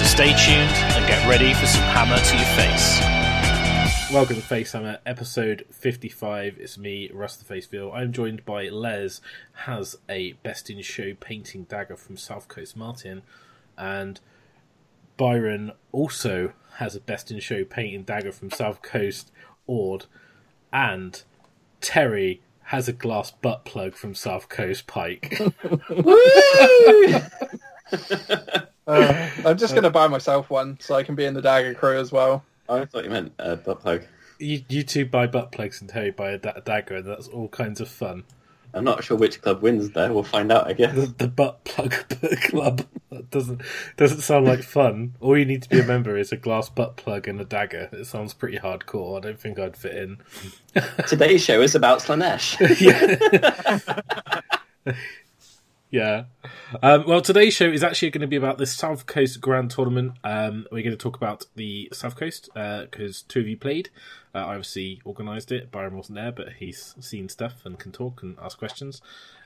So stay tuned and get ready for some hammer to your face. Welcome to Facehammer, episode 55. It's me, Russ the Faceville. I'm joined by Les, has a best in show painting dagger from South Coast Martin, and Byron also has a best in show painting dagger from South Coast Ord, and Terry has a glass butt plug from South Coast Pike. Uh, I'm just going to buy myself one so I can be in the dagger crew as well. I thought you meant uh, butt plug. you, you two buy butt plugs and Terry buy a, da- dagger, and that's all kinds of fun. I'm not sure which club wins there. We'll find out, I guess. the, the butt plug club that doesn't doesn't sound like fun. All you need to be a member is a glass butt plug and a dagger. It sounds pretty hardcore. I don't think I'd fit in. Today's show is about Slaanesh. yeah. Um, well, today's show is actually going to be about the South Coast Grand Tournament. Um, we're going to talk about the South Coast because two of you played. Uh, I obviously organised it. Byron wasn't there, but he's seen stuff and can talk and ask questions.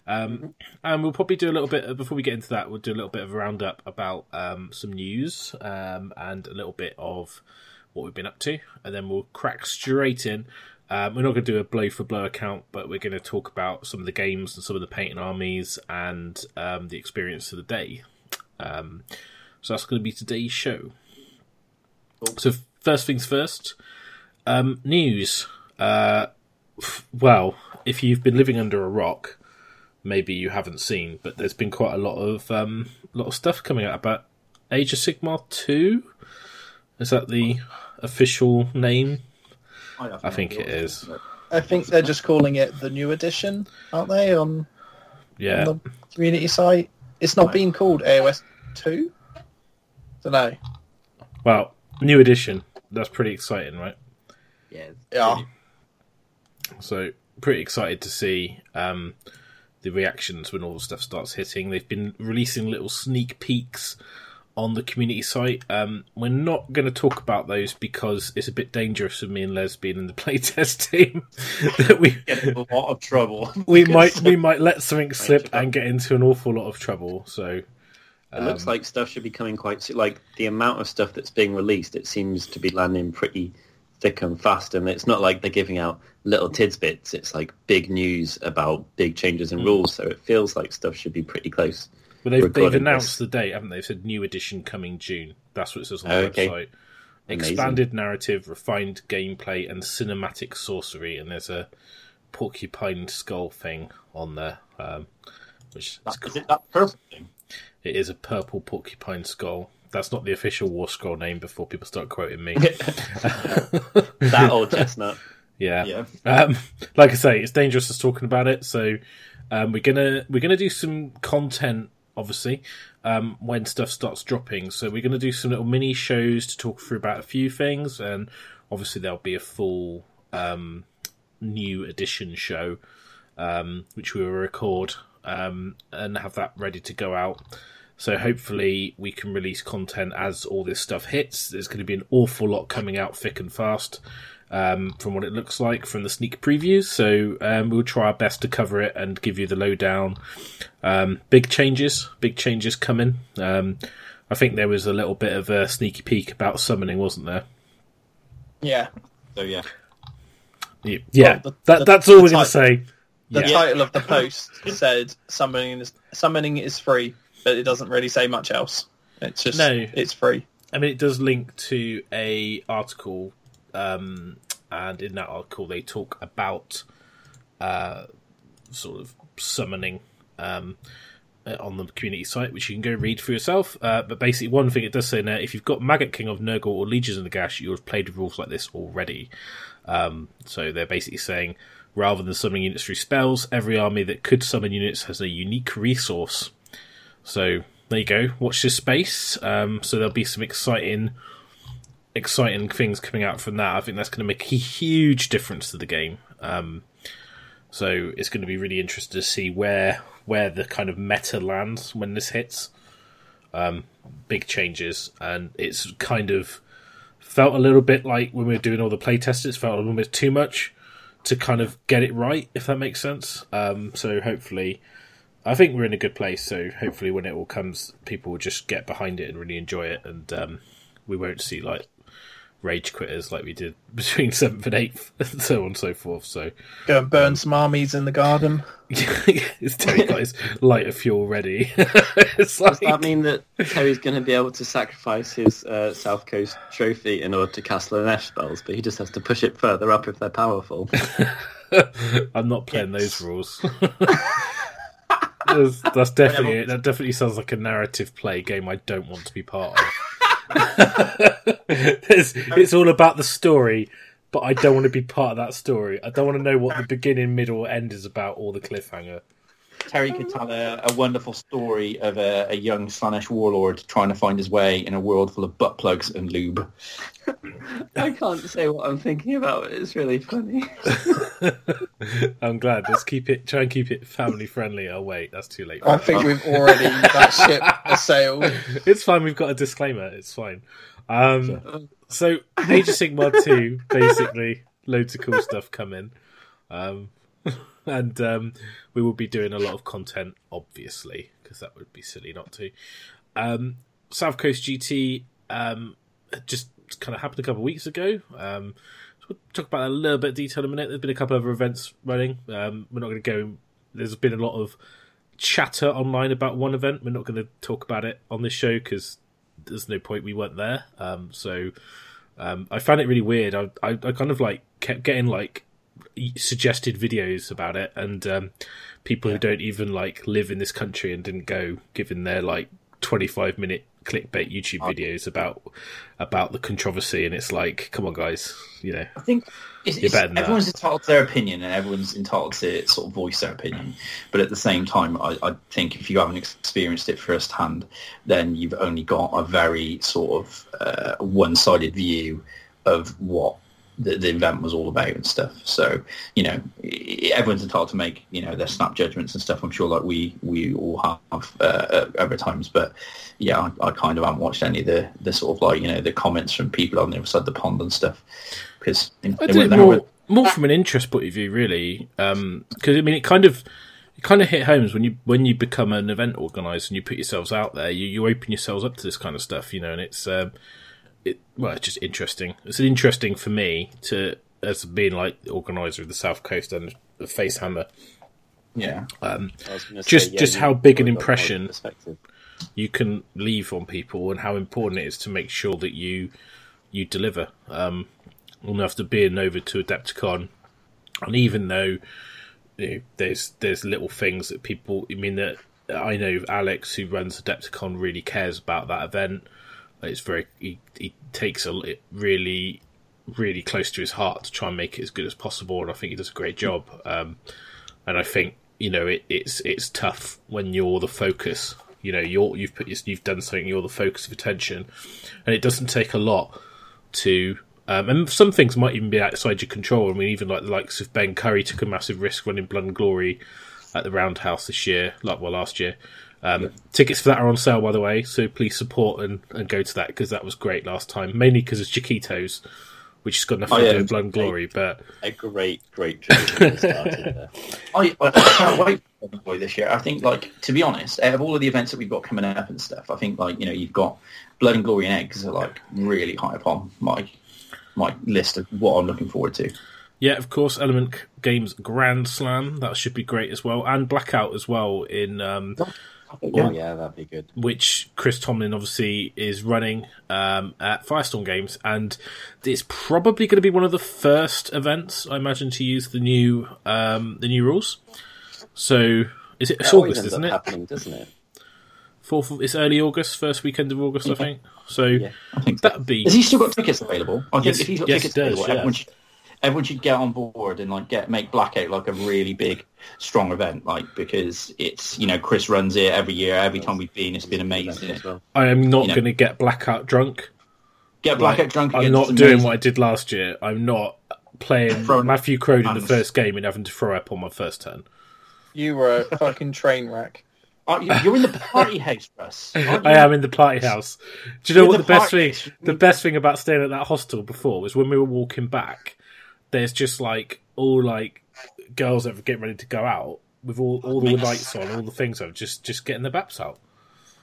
Um, and we'll probably do a little bit before we get into that. We'll do a little bit of a roundup about um, some news um, and a little bit of what we've been up to, and then we'll crack straight in. Um, we're not going to do a blow for blow account, but we're going to talk about some of the games and some of the painting armies and um, the experience of the day. Um, so that's going to be today's show. So first things first, um, news. Uh, well, if you've been living under a rock, maybe you haven't seen, but there's been quite a lot of um, lot of stuff coming out about Age of Sigmar two. Is that the official name? I think it is. I think they're just calling it the new edition, aren't they, on, Yeah. on the community site? It's not being called AOS 2? Don't know. Well, new edition. That's pretty exciting, right? yeah. Yeah. So pretty excited to see um, the reactions when all the stuff starts hitting. They've been releasing little sneak peeks on the community site. Um, we're not going to talk about those because it's a bit dangerous for me and Les being in the playtest team. that we get in a lot of trouble. we might we might let something slip and get into an awful lot of trouble. So It looks like stuff should be coming quite. Like the amount of stuff that's being released, it seems to be landing pretty thick and fast. And it's not like they're giving out little tidbits. It's like big news about big changes in rules. So it feels like stuff should be pretty close. Well, they've, they've announced this. the date, haven't they? They've said new edition coming June. That's what it says on the Okay. website. Amazing. Expanded narrative, refined gameplay, and cinematic sorcery. And there's a porcupine skull thing on there, um, which is That, cool. is it that purple thing? it is a purple porcupine skull. That's not the official War Scroll name before people start quoting me. That old chestnut. yeah. Yeah. Um, like I say, it's dangerous us talking about it. So um, we're gonna we're gonna do some content, obviously, um, when stuff starts dropping. So we're gonna do some little mini shows to talk through about a few things, and obviously there'll be a full um, new edition show, um, which we will record um, and have that ready to go out. So hopefully we can release content as all this stuff hits. There's going to be an awful lot coming out thick and fast um, from what it looks like from the sneak previews. So um, we'll try our best to cover it and give you the lowdown. Um, big changes, big changes coming. Um, I think there was a little bit of a sneaky peek about summoning, wasn't there? Yeah. So yeah. Yeah, yeah. Well, the- that, the- that's all the we're going to say. The Yeah. title of the post said summoning is, summoning is free, but it doesn't really say much else. It's just, No. it's free. I mean, it does link to a article, um, and in that article they talk about uh, sort of summoning um, uh, on the community site, which you can go read for yourself. Uh, but basically, one thing it does say now: if you've got Maggotkin of Nurgle or Legions of Nagash, you'll have played with rules like this already. Um, so they're basically saying, rather than summoning units through spells, every army that could summon units has a unique resource. So there you go. Watch this space. Um, so there'll be some exciting exciting things coming out from that. I think that's going to make a huge difference to the game. Um, so it's going to be really interesting to see where where the kind of meta lands when this hits. Um, big changes, and it's kind of felt a little bit like when we were doing all the playtests. It felt a little bit too much to kind of get it right, if that makes sense. Um, so hopefully, I think we're in a good place. So hopefully, when it all comes, people will just get behind it and really enjoy it, and um, we won't see like rage quitters like we did between seventh and eighth, and so on and so forth. So Go and burn some armies in the garden. it's Terry got his lighter fuel ready. it's like, Does that mean that Terry's going to be able to sacrifice his uh, South Coast trophy in order to cast Slaanesh spells, but he just has to push it further up if they're powerful? I'm not playing those rules. that's, that's definitely that definitely sounds like a narrative play game I don't want to be part of. It's all about the story, but I don't want to be part of that story. I don't want to know what the beginning, middle, end is about, or the cliffhanger. Terry could tell a, a wonderful story of a, a young Slaanesh warlord trying to find his way in a world full of butt plugs and lube. I can't say what I'm thinking about. It's really funny. I'm glad. Let's keep it. Try and keep it family friendly. Oh wait, that's too late. I think we've already that ship has sailed. it's fine. We've got a disclaimer. It's fine. Um, so Age of Sigmar two, basically, loads of cool stuff coming, um, and um, we will be doing a lot of content, obviously, because that would be silly not to. Um, South Coast GT um, just kind of happened a couple of weeks ago. Um, so we'll talk about that a little bit of detail in a minute. There's been a couple of other events running. Um, we're not going to go. There's been a lot of chatter online about one event. We're not going to talk about it on this show because there's no point. We weren't there. Um, so um, I found it really weird. I, I, I kind of like kept getting like suggested videos about it, and um, people who don't even like live in this country and didn't go, giving their like 25 minute clickbait YouTube videos about about the controversy, and it's like, come on, guys, you know. I think it's, it's, than that. everyone's entitled to their opinion and everyone's entitled to sort of voice their opinion. But at the same time, I, I think if you haven't experienced it firsthand, then you've only got a very sort of uh, one-sided view of what the, the event was all about and stuff. So, you know, everyone's entitled to make, you know, their snap judgments and stuff. I'm sure like we, we all have uh, other times. But yeah, I, I kind of haven't watched any of the, the sort of like, you know, the comments from people on the other side of the pond and stuff. Because I did more, more from an interest point of view, really, because I mean, it kind of it kind of hit homes when you when you become an event organizer and you put yourselves out there, you, you open yourselves up to this kind of stuff, you know, and it's um, it well, it's just interesting. It's interesting for me to as being like the organizer of the South Coast and the Facehammer. yeah. Um, I was gonna Just- yeah, just how big an you've got more impression- you can leave on people and how important it is to make sure that you you deliver. Um, and after being over to Adepticon, and even though you know, there's there's little things that people, I mean that I know Alex who runs Adepticon really cares about that event. It's very he, he takes a it really really close to his heart to try and make it as good as possible, and I think he does a great job. Um, and I think you know it, it's it's tough when you're the focus. You know, you're you've put you've done something. You're the focus of attention, and it doesn't take a lot to. Um, and some things might even be outside your control. I mean, even like the likes of Ben Curry took a massive risk running Blood and Glory at the Roundhouse this year, like well last year. Um, Tickets for that are on sale, by the way, so please support and, and go to that because that was great last time. Mainly because it's Chiquitos, which has got nothing Oh, to do with Blood and Glory, but A great, great tradition started there. I, I can't wait for the boy this year. I think, like, to be honest, out of all of the events that we've got coming up and stuff, I think, like, you know, you've got Blood and Glory and Eggs are, like, really high up on my my list of what I'm looking forward to. Yeah, of course, Element Games Grand Slam that should be great as well, and Blackout as well in um, Oh, yeah, that'd be good. which Chris Tomlin obviously is running um, at Firestorm Games, and it's probably going to be one of the first events I imagine to use the new um, the new rules. So is it it's That August, isn't it? happening, doesn't it? Fourth, of, it's early August, first weekend of August, I think. So Yeah. I think so. that'd be Has he still got tickets available? I think Yes- if he's got yes, tickets does, available, yeah. everyone should everyone should get on board and like get make Blackout like a really big, strong event. Like because it's you know Chris runs it every year. Every time we've been, it's been amazing. As well. I am not you know. going to get blackout drunk. Get blackout drunk. I'm not doing amazing. what I did last year. I'm not playing Throwing Matthew Crowd in the first game and having to throw up on my first turn. You were a fucking train wreck. Are you- You're in the party house, Russ. I am in the party house. Do you know In what the the best thing? house. The best thing about staying at that hostel before was when we were walking back. There's just like all like girls that were getting ready to go out with all all the lights on, all the things on, just just getting their baps out.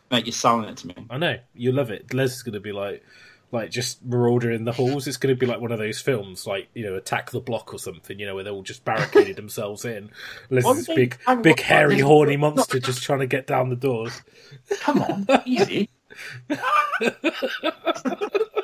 Mate, you're selling it to me. I know you love it. Les is going to be like, like just marauding the halls. It's going to be like one of those films, like you know, Attack the Block or something. You know, where they all just barricaded themselves in. Les is this big, I'm- big hairy, horny not- monster just trying to get down the doors. Come on, easy.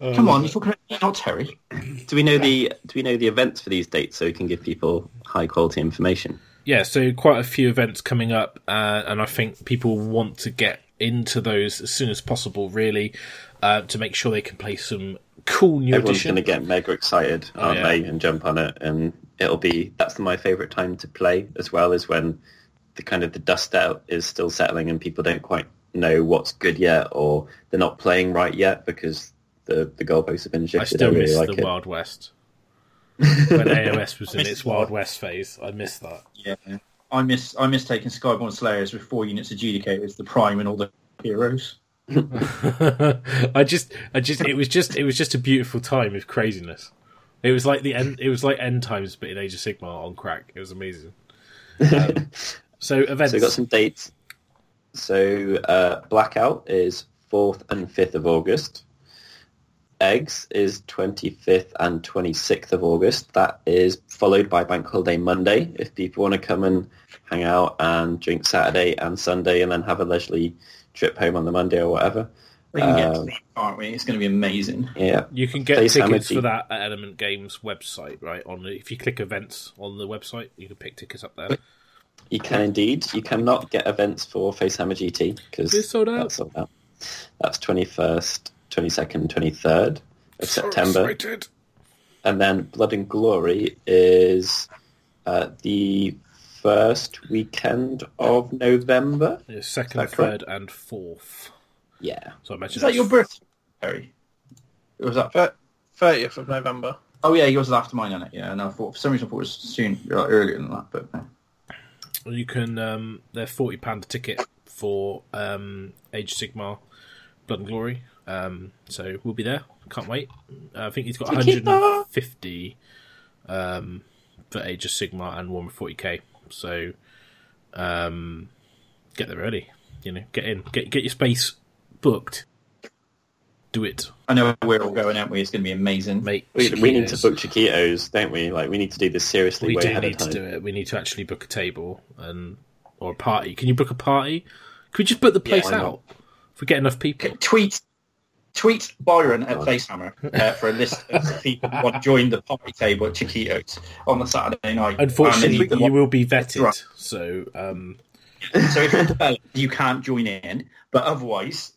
Come on, you're talking about me, not Terry. Do we know the Do we know the events for these dates so we can give people high quality information? yeah, so quite a few events coming up, uh, and I think people want to get into those as soon as possible, really, uh, to make sure they can play some cool new Everyone's going to get mega excited, aren't yeah. they, and jump on it. And it'll be that's my favorite time to play as well, as when the kind of the dust out is still settling and people don't quite know what's good yet, or they're not playing right yet because the the goalposts have been shifted. I shifted. still really miss like the it. Wild West. when AOS was in its Wild Wild- West phase, I miss that. Yeah, I miss I miss taking Skyborne Slayers with four units adjudicators, the Prime, and all the heroes. I just, I just, it was just, it was just a beautiful time of craziness. It was like the end. It was like end times, but in Age of Sigmar on crack. It was amazing. Um, so events. So we've got some dates. So uh, Blackout is 4th and 5th of August. Eggs is 25th and 26th of August. That is followed by Bank Holiday Monday. If people want to come and hang out and drink Saturday and Sunday and then have a leisurely trip home on the Monday or whatever. We can get Um, to that, aren't we? It's going to be amazing. Yeah. You can get Face tickets Hammer for that at Element Games website, right? On the, if you click events on the website, you can pick tickets up there. You can indeed. You cannot get events for Facehammer GT because It's sold out. That's sold out. That's 21st, 22nd, 23rd of September. excited. And then Blood and Glory is uh, the first weekend of November. Yeah, second, Is correct? third, and fourth. Yeah. So I mentioned Is that your birthday, Terry? Or was that? Thirtieth of November. Oh yeah, yours is after mine, isn't it? Yeah, and I thought for some reason I thought it was soon like, earlier than that, but no. You can. Um, they're forty pound a ticket for um, Age of Sigmar, Blood and Glory. Um, so we'll be there. Can't wait. Uh, I think he's got one hundred and fifty um, for Age of Sigmar and one with forty k. So um, get there early. You know, get in, get get your space booked. Do it, I know we're all going, aren't we? It's going to be amazing. mate. We, we need to book Chiquitos, don't we? Like, we need to do this seriously We way do ahead need of to do it. We need to actually book a table and or a party. Can you book a party? Can we just book the place why not? out? If we get enough people. Tweet, tweet Byron at Facehammer uh, for a list of people who want to join the party table at Chiquitos on the Saturday night. Unfortunately, And you will be vetted. Right. So, um, so if you're developed, you can't join in, but otherwise,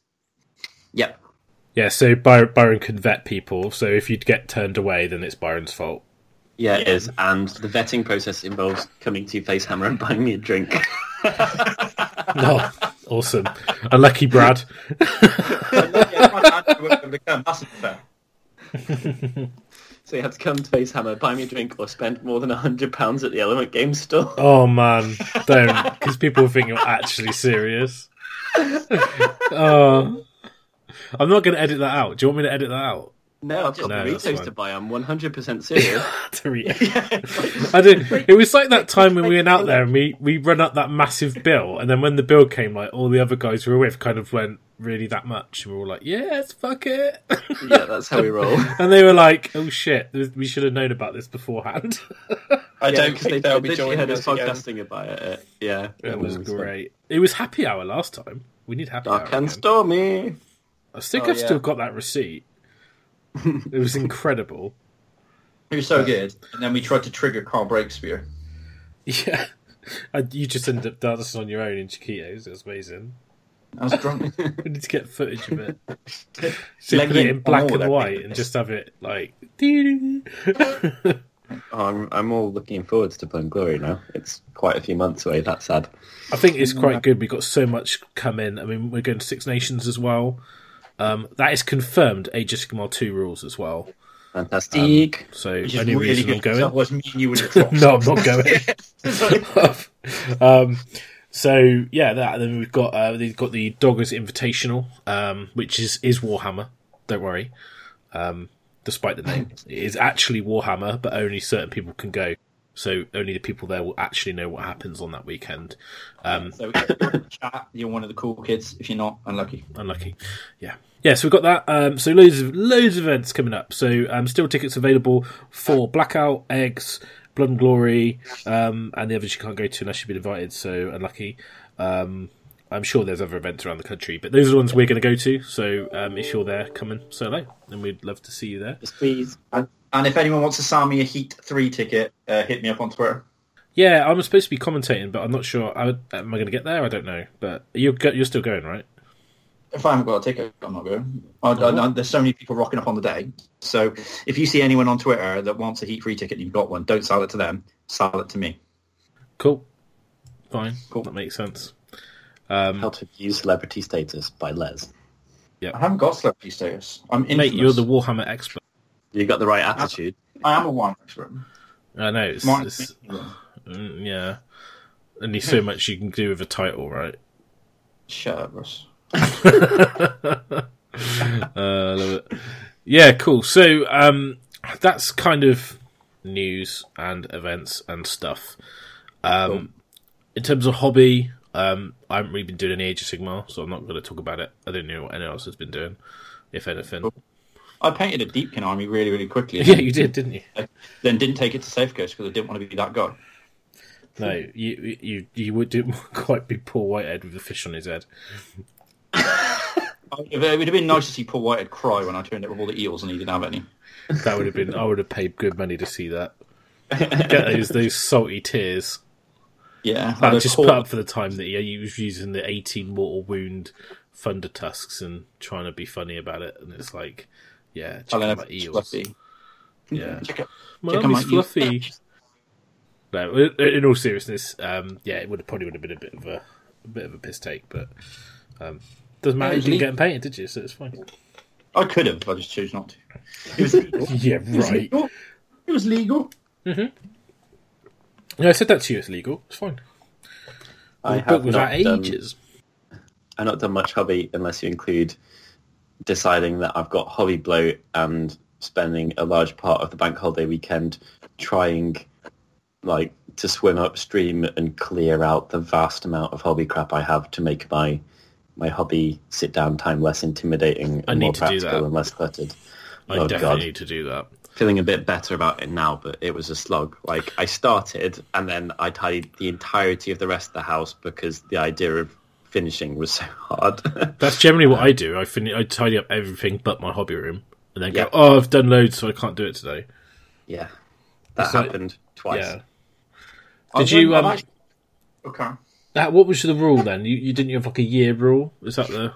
Yep. yeah. Yeah, so Byron, Byron can vet people. So if you get turned away, then it's Byron's fault. Yeah, it is. And the vetting process involves coming to Facehammer and buying me a drink. no, oh, awesome! Unlucky Brad. so you have to come to Facehammer, buy me a drink, or spend more than £100 at the Element Game store. Oh man, don't because people think you're actually serious. oh, I'm not going to edit that out. Do you want me to edit that out? No, I've got No, that's burritos to buy. I'm 100% serious. to read. I did. It was like that time when we went out there and we we run up that massive bill, and then when the bill came, like all the other guys we were with kind of went really that much, and we were all like, "Yes, fuck it," yeah, that's how we roll. and they were like, "Oh shit, we should have known about this beforehand." I Yeah, don't 'cause think they, they'll be literally joining heard us us podcasting about it. Yeah, it was fun. great. It was happy hour last time. We need happy Dark hour. and again. stormy. I think Oh, I've yeah. still got that receipt. it was incredible. It was so good. And then we tried to trigger Carl Breakspear. Yeah. And you just ended up dancing on your own in Chiquitos. It was amazing. I was drunk. We need to get footage of it. So Like put it in black and white and just have it like. Oh, I'm, I'm all looking forward to Blood and Glory now. It's quite a few months away. That's sad. I think it's mm. quite good. We've got so much come in. I mean, we're going to Six Nations as well. Um, that is confirmed. Age of Sigmar two rules as well. Fantastic. So Which is only really reason I'm good. 'cause going. Otherwise, me and you would have no, I'm not going. um, so yeah, that then we've got uh, they've got the Doggers Invitational, um, which is is Warhammer. Don't worry, um, despite the name, it is actually Warhammer, but only certain people can go. So only the people there will actually know what happens on that weekend. Um, So if you're in the chat, you're one of the cool kids. If you're not, unlucky. unlucky. Yeah. Yeah, so we've got that. Um, so loads of loads of events coming up. So um, still tickets available for Blackout, Eggs, Blood and Glory, um, and the others you can't go to unless you've been invited. So unlucky. Um, I'm sure there's other events around the country, but those are the ones we're going to go to. So um, if you're there, come and say hello, and we'd love to see you there. Yes, please. And, and if anyone wants to sell me a Heat 3 ticket, uh, hit me up on Twitter. Yeah, I'm supposed to be commentating, but I'm not sure. I, am I going to get there? I don't know. But you're you're still going, right? If I haven't got a ticket, I'm not going. I, I, I, there's so many people rocking up on the day. So if you see anyone on Twitter that wants a heat free ticket and you've got one, don't sell it to them. Sell it to me. Cool. Fine. Cool. That makes sense. Um, How to view celebrity status by Les. Yeah. I haven't got celebrity status. I'm infamous. mate, you're the Warhammer expert. You got the right attitude. I am a Warhammer expert. I know. It's, Martin it's, Mm, yeah. Only so much you can do with a title, right? Shut up, Russ. Uh, love it. Yeah, cool. So um, that's kind of news and events and stuff. Um, In terms of hobby, um, I haven't really been doing any Age of Sigmar, so I'm not going to talk about it. I don't know what anyone else has been doing, if anything. I painted a Deepkin army really, really quickly. Yeah, you did, didn't you? Then didn't take it to Safe Coast because I didn't want to be that guy. No, you you you would do quite be Paul Whitehead with a fish on his head. It would have been nice to see Paul Whitehead cry when I turned it with all the eels and he didn't have any. That would have been. I would have paid good money to see that. Get those those salty tears. Yeah. I'd just call- put up for the time that he, he was using the 18 mortal wound thunder tusks and trying to be funny about it, and it's like, yeah, check out my eels. Fluffy. Yeah, Check out- my check mummy's my eels. fluffy. No, in in all seriousness, um, yeah, it would have probably would have been a bit of a, a bit of a piss take, but um, doesn't matter. Yeah, You didn't le- get them painted, did you? So it's fine. I could have, but I just chose not to. It was legal. Yeah, It was right. legal. It was legal. Mm-hmm. No, I said that to you. It's legal. It's fine. I The book have was not out done, ages. I've not done much hobby unless you include deciding that I've got hobby bloat and spending a large part of the bank holiday weekend trying like to swim upstream and clear out the vast amount of hobby crap I have to make my my hobby sit down time less intimidating I and need more to do practical that. and less cluttered. I oh definitely god. need to do that. Feeling a bit better about it now, but it was a slog. Like I started and then I tidied the entirety of the rest of the house because the idea of finishing was so hard. That's generally what I do. I fin- I tidy up everything but my hobby room, and then go, "Oh, I've done loads, so I can't do it today." yeah. That It's like- happened twice. Yeah. I've Did you, done- I've um, Okay. Uh, what was the rule then? You you didn't have like a year rule? Is that the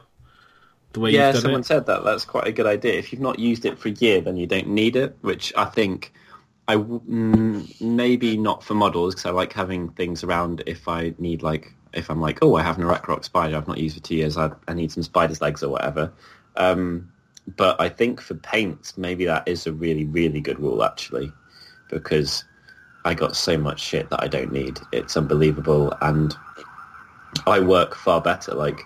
the way Yeah, someone it? said that. That's quite a good idea. If you've not used it for a year, then you don't need it, which I think I mm, maybe not for models because I like having things around if I need like if I'm like oh I have an Rock spider I've not used for two years I, I need some spider's legs or whatever. Um, but I think for paints maybe that is a really really good rule actually because I got so much shit that I don't need. It's unbelievable and I work far better like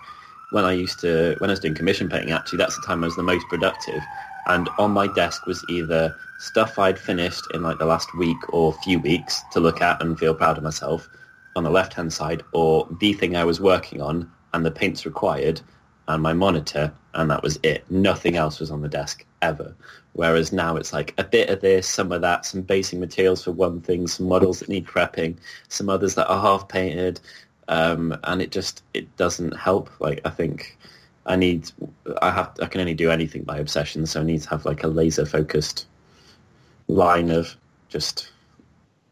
when I used to when I was doing commission painting actually that's the time I was the most productive and on my desk was either stuff I'd finished in like the last week or few weeks to look at and feel proud of myself on the left hand side or the thing I was working on and the paints required and my monitor and that was it. Nothing else was on the desk ever. Whereas now it's like a bit of this, some of that, some basic materials for one thing, some models that need prepping, some others that are half painted, um, and it just it doesn't help. Like I think I need I have I can only do anything by obsession, so I need to have like a laser focused line of just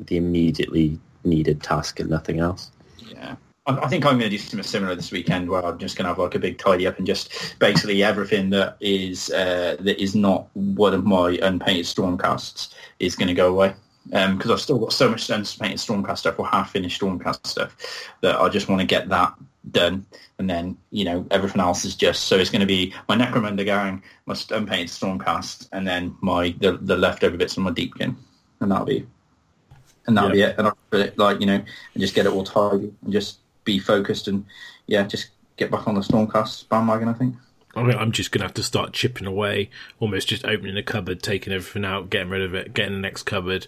the immediately needed task and nothing else. Yeah. I think I'm going to do something similar this weekend where I'm just going to have like a big tidy up and just basically everything that is uh, that is not one of my unpainted stormcasts is going to go away. Um, because I've still got so much anticipated Stormcast stuff or half finished Stormcast stuff that I just want to get that done, and then you know everything else is just so it's going to be my Necromunda gang, my unpainted Stormcast, and then my the, the leftover bits of my Deepkin, and that'll be and that'll be it. And I'll put it like you know and just get it all tidy and just be focused and yeah, just get back on the Stormcast bandwagon. I think. I mean, I'm just gonna have to start chipping away, almost just opening a cupboard, taking everything out, getting rid of it, getting the next cupboard.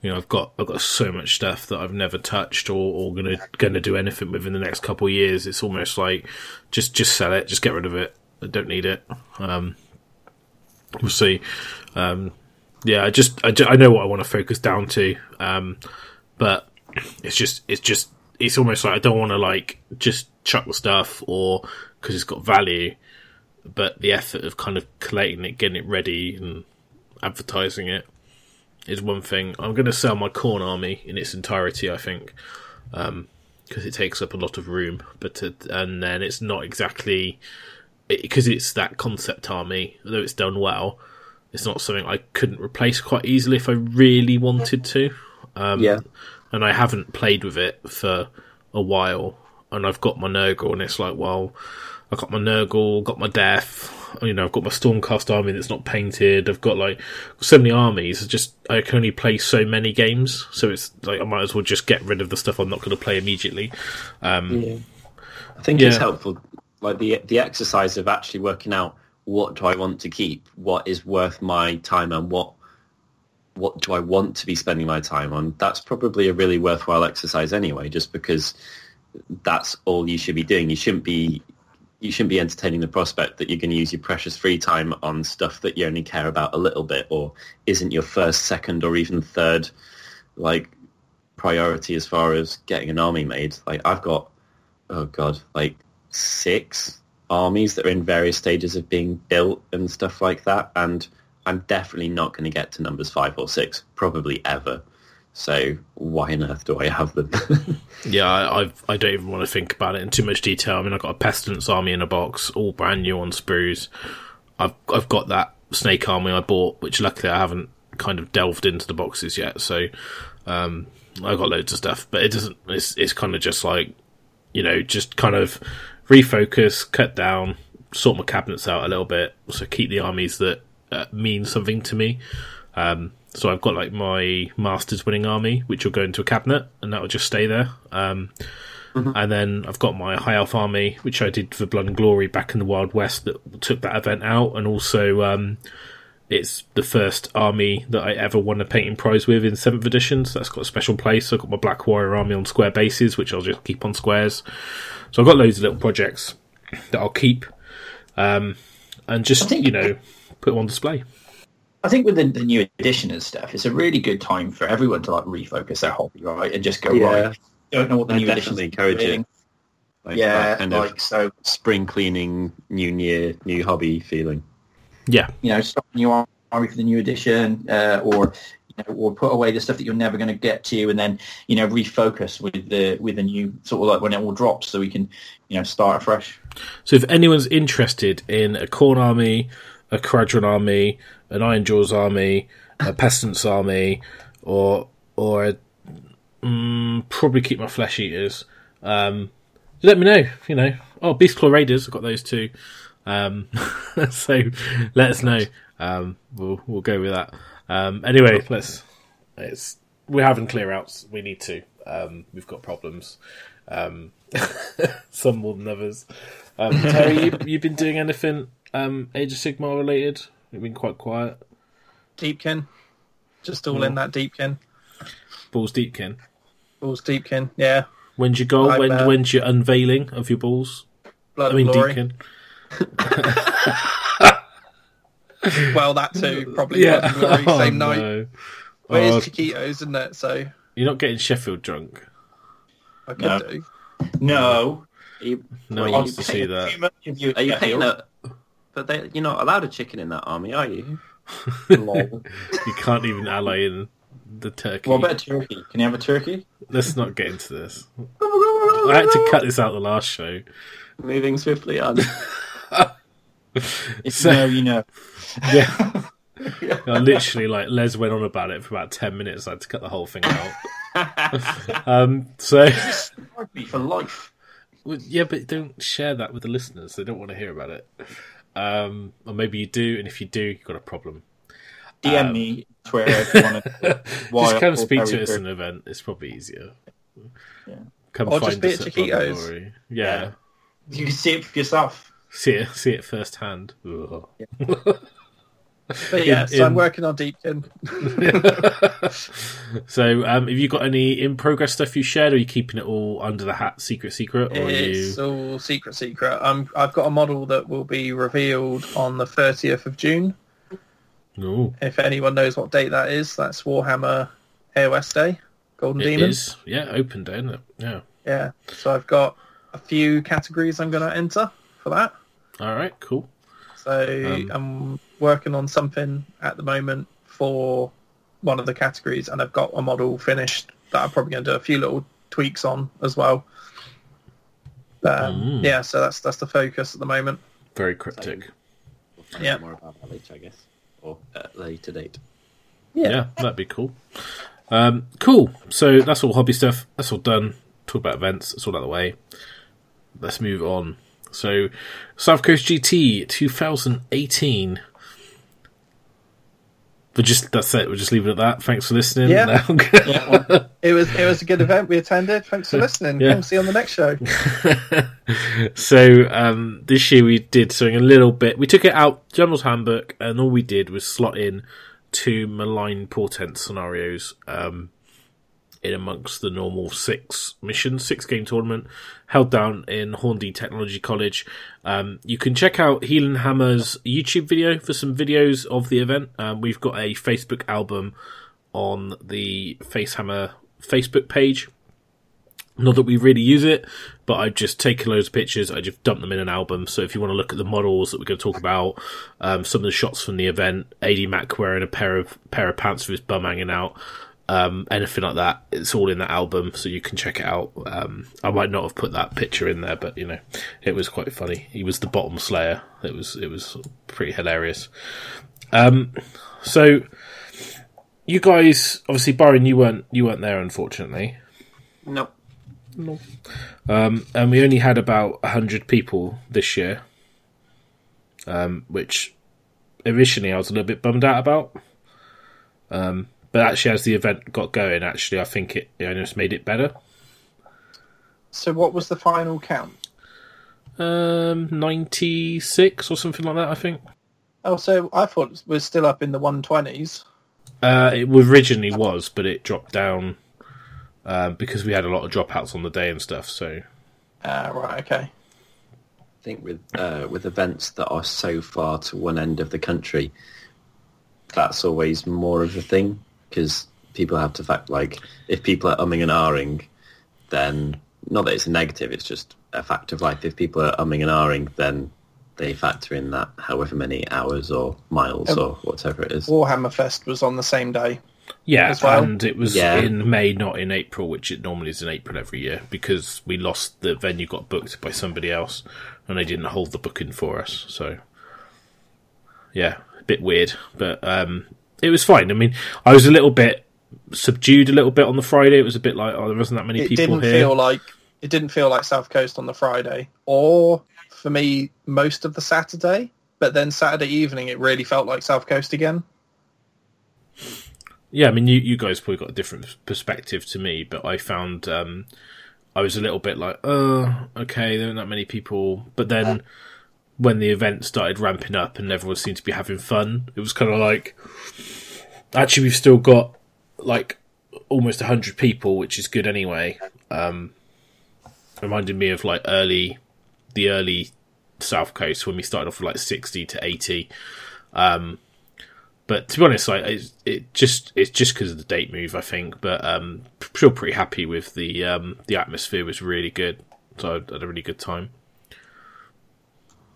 You know, I've got I've got so much stuff that I've never touched or, or gonna gonna do anything with in the next couple of years. It's almost like just just sell it, just get rid of it. I don't need it. Um, we'll see. Um, yeah, I just I, I know what I want to focus down to, um, but it's just it's just it's almost like I don't want to like just chuck the stuff or because it's got value, but the effort of kind of collating it, getting it ready, and advertising it is one thing. I'm going to sell my Khorne army in its entirety, I think, because it takes up a lot of room. But it, and then it's not exactly because it's that concept army, though it's done well. It's not something I couldn't replace quite easily if I really wanted to. Um, Yeah. and I haven't played with it for a while. And I've got my Nurgle, and it's like, well, I've got my Nurgle, got my Death, you know, I've got my Stormcast army that's not painted. I've got like so many armies. It's just I can only play so many games, so it's like I might as well just get rid of the stuff I'm not going to play immediately. Um, I think it's helpful, like the the exercise of actually working out what do I want to keep, what is worth my time, and what what do I want to be spending my time on. That's probably a really worthwhile exercise anyway, just because that's all you should be doing. You shouldn't be you shouldn't be entertaining the prospect that you're going to use your precious free time on stuff that you only care about a little bit or isn't your first, second, or even third like priority as far as getting an army made. Like I've got oh god, like six armies that are in various stages of being built and stuff like that, and I'm definitely not going to get to numbers five or six, probably ever. So why on earth do I have them? yeah, I, I don't even want to think about it in too much detail. I mean, I've got a Pestilence army in a box, all brand new on sprues. I've I've got that Snake army I bought, which luckily I haven't kind of delved into the boxes yet. So um, I've got loads of stuff, but it doesn't. It's it's kind of just like you know, just kind of refocus, cut down, sort my cabinets out a little bit, so keep the armies that uh, mean something to me. Um, so I've got like my Masters winning army, which will go into a cabinet, and that will just stay there. Um, And then I've got my High Elf army, which I did for Blood and Glory back in the Wild West, that took that event out, and also um, it's the first army that I ever won a painting prize with in seventh edition. So that's got a special place. I've got my Black Warrior army on square bases, which I'll just keep on squares. So I've got loads of little projects that I'll keep, um, and just you know put them on display. I think with the, the new edition and stuff, it's a really good time for everyone to like refocus their hobby, right, and just go Yeah. right. Don't know what the I new edition definitely encourage it. Like Yeah, that kind like of so, spring cleaning, new year, new hobby feeling. Yeah, you know, start a new army for the new edition, uh, or you know, or put away the stuff that you're never going to get to, and then you know refocus with the with the new sort of like when it all drops, so we can you know start afresh. So if anyone's interested in a Khorne army, a Kharadron army, an Ironjawz army, a Pestilence army, or or a, mm, probably keep my Flesh Eaters, um, let me know. You know, oh Beast Claw Raiders, I've got those too. Um, so let us know. Um, we'll we'll go with that. Um, anyway, let's. It's we're having clear outs. We need to. Um, we've got problems. Um, some more than others. Um, Terry, you, you've been doing anything um, Age of Sigmar related? You've been quite quiet. Deepkin. Just all in that Deepkin. Balls Deepkin. Balls Deepkin. Yeah. When's your goal? I'm, When, uh, when's your unveiling of your balls? Blood I mean, and Glory. Deepkin. Well, that too. Probably Yeah. and Glory. Oh, Same night. no. But Oh, it's Chiquitos, isn't it? So you're not getting Sheffield drunk. I could No. do. No, Are you, No one wants to see painting- that. Are you painting a? But they, you're not allowed a chicken in that army, are you? You can't even ally in the turkey. what about turkey? Can you have a turkey? Let's not get into this. I had to cut this out the last show. Moving swiftly on. If So- you know, you know. Yeah. I literally like Les went on about it for about ten minutes. I had to cut the whole thing out. um, so for life. well, yeah, but don't share that with the listeners. They don't want to hear about it. Um, or maybe you do, and if you do, you've got a problem. DM Um, me Twitter if you want to. Just come speak to us at an event. It's probably easier. Yeah. Come Or find just be us at at Chiquitos. Glory. Yeah. You can see it for yourself. See it, see it firsthand. Ugh. But yeah, In- so I'm working on Deepkin. so, um, have you got any in progress stuff you shared, or are you keeping it all under the hat, secret, secret, or It's you? all secret, secret. Um, I've got a model that will be revealed on the 30th of June. Ooh, If anyone knows what date that is, that's Warhammer AOS Day, Golden it Demon. is. Yeah, open day, isn't it? Yeah. Yeah, so I've got a few categories I'm going to enter for that. All right. Cool. So Um, I'm working on something at the moment for one of the categories, and I've got a model finished that I'm probably going to do a few little tweaks on as well. But, um, Mm. Yeah, so that's that's the focus at the moment. Very cryptic. We'll find Yeah. out more about that later, I guess, or at a later date. Yeah, that'd be cool. Um, cool. So that's all hobby stuff. That's all done. Talk about events. That's all out of the way. Let's move on. So, South Coast GT 2018. But just that's it. We'll just leave it at that. Thanks for listening. Yeah. Now- It was it was a good event. We attended. Thanks for listening. Yeah. Come see you on the next show. so um, this year we did something a little bit. We took it out General's Handbook, and all we did was slot in two malign portent scenarios um, in amongst the normal six missions, six game tournament held down in Hornby Technology College. Um, you can check out Heelanhammer's YouTube video for some videos of the event. Um, we've got a Facebook album on the Facehammer Facebook page. Not that we really use it, but I've just taken loads of pictures. I just dumped them in an album. So if you want to look at the models that we're going to talk about, um, some of the shots from the event, AD Mac wearing a pair of pair of pants with his bum hanging out, um, anything like that, it's all in that album, so you can check it out. Um, I might not have put that picture in there, but you know, it was quite funny. He was the bottom slayer. It was it was pretty hilarious. Um, so you guys, obviously, Byron, you weren't you weren't there, unfortunately. No, Um, and we only had about 100 people this year, um, which originally I was a little bit bummed out about. Um, but actually, as the event got going, actually, I think it, it almost made it better. So what was the final count? Um, 96 or something like that, I think. Oh, so I thought it was still up in the 120s. Uh, it originally was, but it dropped down um, because we had a lot of dropouts on the day and stuff. So, Ah, right, okay. I think with uh, with events that are so far to one end of the country, that's always more of a thing because people have to fact like if people are umming and ahhing, then not that it's a negative, it's just a fact of life. If people are umming and ahhing, then they factor in that however many hours or miles Um, or whatever it is. Warhammer Fest was on the same day. Yeah, as well. and it was Yeah. in May, not in April, which it normally is in April every year because we lost the venue got booked by somebody else and they didn't hold the booking for us. So, yeah, a bit weird, but um, it was fine. I mean, I was a little bit subdued a little bit on the Friday. It was a bit like, oh, there wasn't that many It people didn't here. feel like it didn't feel like South Coast on the Friday, or for me most of the Saturday. But then Saturday evening, it really felt like South Coast again. Yeah, I mean, you, you guys probably got a different perspective to me, but I found um, I was a little bit like, oh, okay, there aren't that many people. But then when the event started ramping up and everyone seemed to be having fun, it was kind of like, actually, we've still got like almost 100 people, which is good anyway. Um, reminded me of like early, the early South Coast when we started off with like 60 to 80. Um, but to be honest, like it, it just it's just because of the date move, I think. But um, still pretty happy with the um, the atmosphere was really good, so I had a really good time.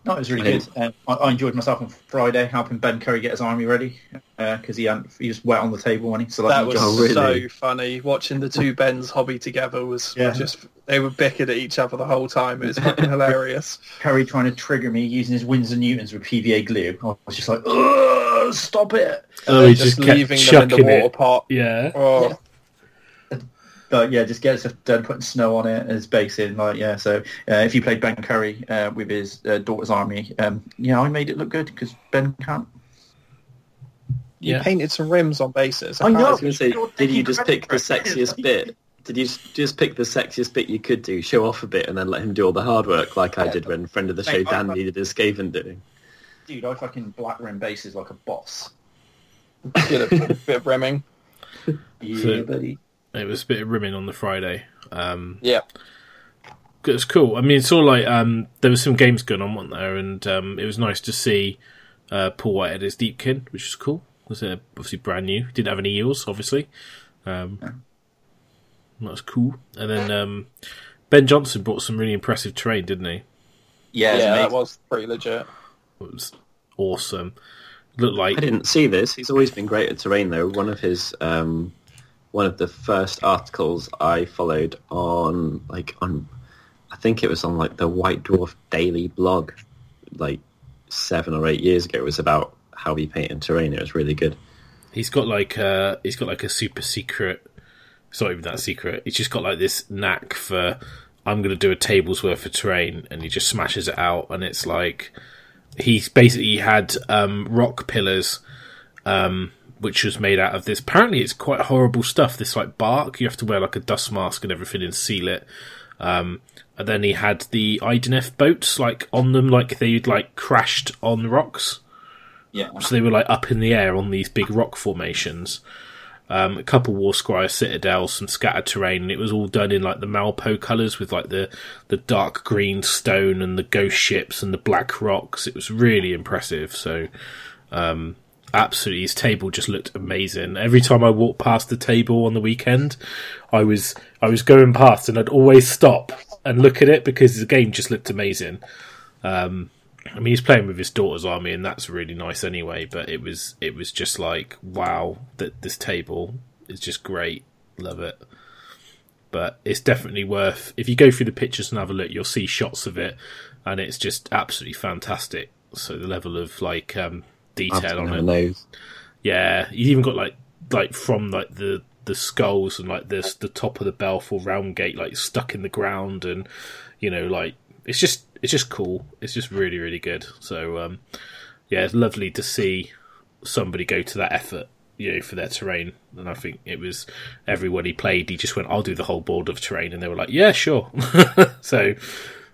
No, it was really good. Um, I, I enjoyed myself on Friday helping Ben Curry get his army ready because he hadn't, he was wet on the table when he so That was Oh, really? so funny. Watching the two Bens hobby together was Yeah. just they were bickering at each other the whole time. It was fucking hilarious. Curry trying to trigger me using his Winsor Newtons with PVA glue. I was just like, Ugh, stop it. Oh, They're he just, just kept leaving them in the water it. pot. Yeah. Oh, But yeah, just get stuff done, putting snow on it as base in. Like yeah, so uh, if you played Ben Curry uh, with his uh, daughter's army, um, yeah, I made it look good because Ben can't. you Yeah. painted some rims on bases. I know. I was going to say, did you just pick the sexiest bit? Did you just pick the sexiest bit you could do, show off a bit, and then let him do all the hard work, like I did when friend of the show Mate, I- Dan needed his Skaven doing? Dude, I fucking black rim bases like a boss. Did a bit of rimming. Yeah, So- buddy. It was a bit of rimming on the Friday. Um, Yeah. it was cool. I mean, it's all like um, there was some games going on, wasn't there? And um, it was nice to see uh, Paul Whitehead as Deepkin, which was cool. It was uh, obviously brand new. Didn't have any eels, obviously. Um, That was cool. And then um, Ben Johnson brought some really impressive terrain, didn't he? Yeah, Yeah, that was pretty legit. It was awesome. Looked like I didn't see this. He's always been great at terrain, though. One of his, um, one of the first articles I followed on, like on, I think it was on like the White Dwarf Daily blog, like seven or eight years ago. It was about how he painted terrain. It was really good. He's got like uh he's got like a super secret. It's not even that secret. He's just got like this knack for I'm going to do a table's worth of terrain, and he just smashes it out, and it's like he's basically had um, rock pillars, um, which was made out of this. Apparently, it's quite horrible stuff. This like bark. You have to wear like a dust mask and everything and seal it. Um, and then he had the IDNF boats like on them, like they'd like crashed on rocks Yeah. so they were like up in the air on these big rock formations. Um, a couple Warscryer citadels, some scattered terrain, and it was all done in like the Malpo colours with like the the dark green stone and the ghost ships and the black rocks. It was really impressive. So, um, absolutely, his table just looked amazing. Every time I walked past the table on the weekend, I was I was going past and I'd always stop and look at it because the game just looked amazing. Um, I mean, he's playing with his daughter's army, and that's really nice anyway. But it was it was just like wow, that this table is just great. Love it. But it's definitely worth if you go through the pictures and have a look, you'll see shots of it, and it's just absolutely fantastic. So the level of like um, detail on it, nose. yeah, he's even got like like from like the the skulls and like this the top of the Baleful Realmgate like stuck in the ground and you know like it's just it's just cool. It's just really really good. So um yeah, it's lovely to see somebody go to that effort, you know, for their terrain. And I think it was everyone he played, he just went, I'll do the whole board of terrain and they were like, Yeah, sure. so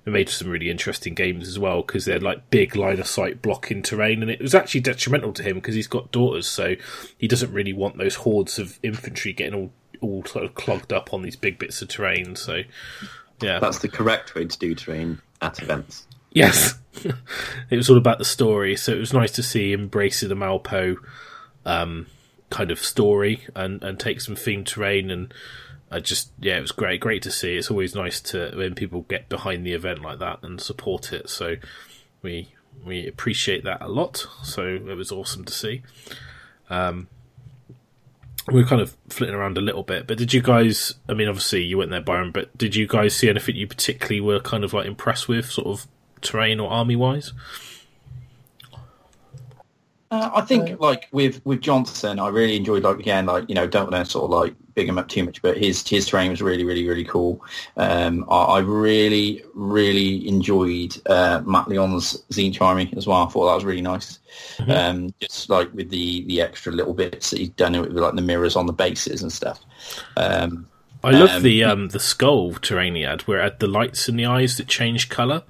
they made some really interesting games as well because they're like big line of sight blocking terrain, and it was actually detrimental to him because he's got daughters, so he doesn't really want those hordes of infantry getting all all sort of clogged up on these big bits of terrain. So, yeah, That's the correct way to do terrain at events. yes, it was all about the story. So it was nice to see him embracing the Malpo um, kind of story and and take some themed terrain and. I just yeah, it was great. Great to see. It's always nice to when people get behind the event like that and support it. So we we appreciate that a lot. So it was awesome to see. Um, we are kind of flitting around a little bit, but did you guys? I mean, obviously you went there, Byron, but did you guys see anything you particularly were kind of like impressed with, sort of terrain or army wise? Uh, I think like with with Johnson, I really enjoyed like again like you know don't want to sort of like big him up too much, but his his terrain was really really really cool. Um, I, I really really enjoyed uh, Matt Leon's Tzeentch army as well. I thought that was really nice. Um, just like with the the extra little bits that he's done with like the mirrors on the bases and stuff. Um, I love Um, the um the skull terrain he had, where it had the lights in the eyes that changed colour.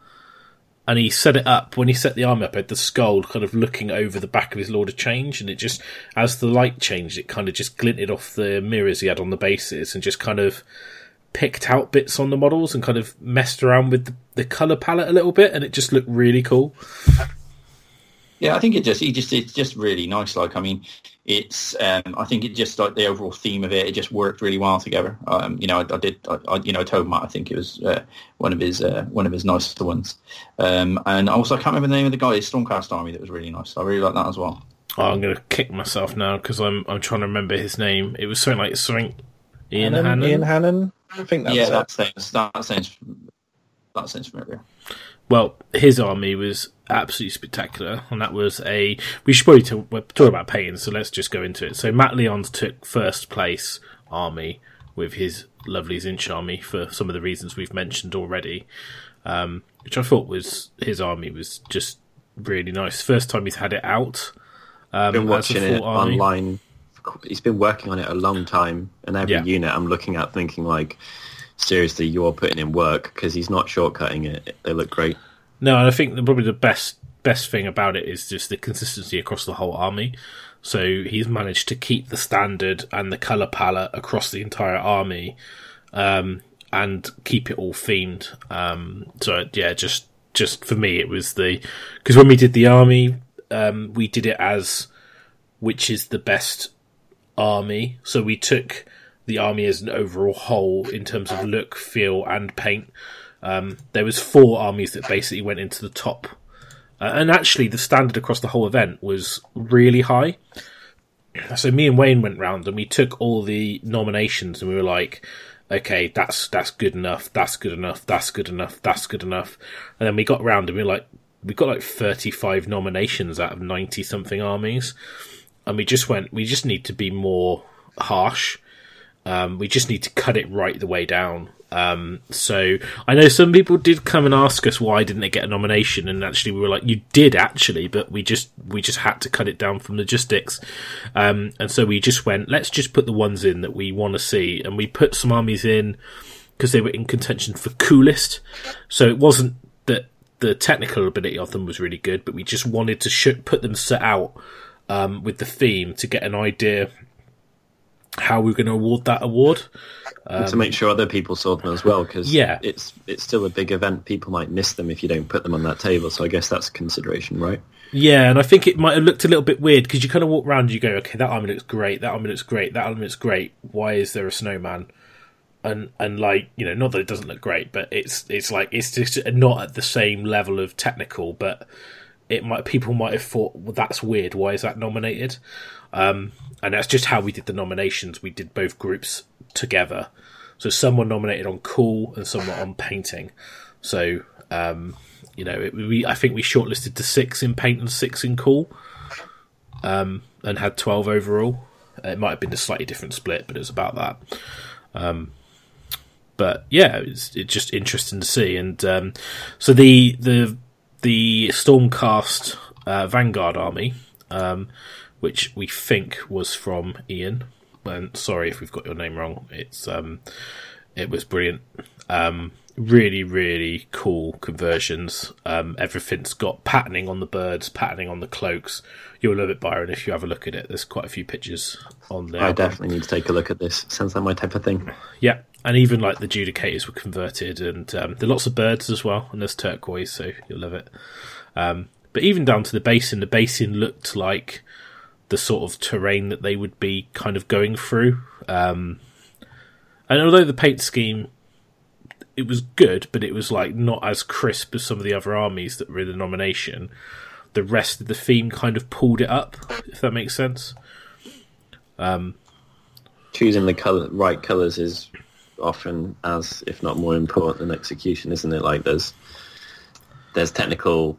And he set it up when he set the arm up. Had the skull kind of looking over the back of his Lord of Change, and it just, as the light changed, it kind of just glinted off the mirrors he had on the bases, and just kind of picked out bits on the models and kind of messed around with the, the color palette a little bit, and it just looked really cool. Yeah, I think it just, he just, it's just really nice. Like, I mean, it's, um, I think it just like the overall theme of it, it just worked really well together. Um, you know, I, I did, I, I, you know, I told Matt, I think it was uh, one of his, uh, one of his nicer ones. Um, and also, I can't remember the name of the guy, his Stormcast Army, that was really nice. I really like that as well. Oh, I'm gonna kick myself now because I'm I'm trying to remember his name. It was something like something Ian Hannon, Hannon. Ian Hannon. I think that's yeah, it. that sounds, that sounds that sounds familiar. Well, his army was absolutely spectacular, and that was a. We should probably talk, we're talking about Payton, so let's just go into it. So Matt Leons took first place army with his lovely Tzeentch army for some of the reasons we've mentioned already, um, which I thought was his army was just really nice. First time he's had it out. Um, been watching it army. online. He's been working on it a long time, and every Yeah. unit I'm looking at thinking like, seriously, you're putting in work because he's not shortcutting it. They look great. No, and I think the, probably the best best thing about it is just the consistency across the whole army. So he's managed to keep the standard and the color palette across the entire army, um, and keep it all themed. Um, so yeah, just just for me, it was the because when we did the army, um, we did it as which is the best army. So we took the army as an overall whole in terms of look, feel, and paint. Um, there was four armies that basically went into the top, uh, and actually the standard across the whole event was really high. So me and Wayne went round and we took all the nominations and we were like, okay, that's that's good enough, that's good enough, that's good enough, that's good enough, and then we got round and we were like, we got like thirty five nominations out of ninety something armies, and we just went, we just need to be more harsh. Um, we just need to cut it right the way down. Um, so I know some people did come and ask us why didn't it get a nomination, and actually we were like, you did actually, but we just we just had to cut it down from logistics, um, and so we just went, let's just put the ones in that we want to see, and we put some armies in because they were in contention for coolest. So it wasn't that the technical ability of them was really good, but we just wanted to sh- put them set out um, with the theme to get an idea how we're going to award that award. to make sure other people saw them as well, because Um, Yeah. it's it's still a big event. People might miss them if you don't put them on that table. So I guess that's a consideration, right? Yeah, and I think it might have looked a little bit weird because you kind of walk around and you go, okay, that army looks great, that army looks great, that army looks great. Why is there a snowman? And and like you know, not that it doesn't look great, but it's it's like it's just not at the same level of technical. But it might people might have thought, well, that's weird. Why is that nominated? Um, and that's just how we did the nominations. We did both groups together. So some were nominated on cool and some were on painting. So um, you know, it, we I think we shortlisted to six in paint and six in cool, um, and had twelve overall. It might have been a slightly different split, but it was about that. Um, but yeah, it's it's just interesting to see. And um, so the the the Stormcast uh, Vanguard army, um, which we think was from Ian. And sorry if we've got your name wrong. It's um, it was brilliant. Um, really, really cool conversions. Um, everything's got patterning on the birds, patterning on the cloaks. You'll love it, Byron, if you have a look at it. There's quite a few pictures on there. I definitely need to take a look at this. Sounds like my type of thing. Yeah, and even like the judicators were converted, and um, there are lots of birds as well, and there's turquoise, so you'll love it. Um, but even down to the basin, the basin looked like the sort of terrain that they would be kind of going through. Um, and although the paint scheme it was good, but it was like not as crisp as some of the other armies that were in the nomination. The rest of the theme kind of pulled it up, if that makes sense. Choosing the color, right colors is often as, if not more important than execution, isn't it? Like there's there's technical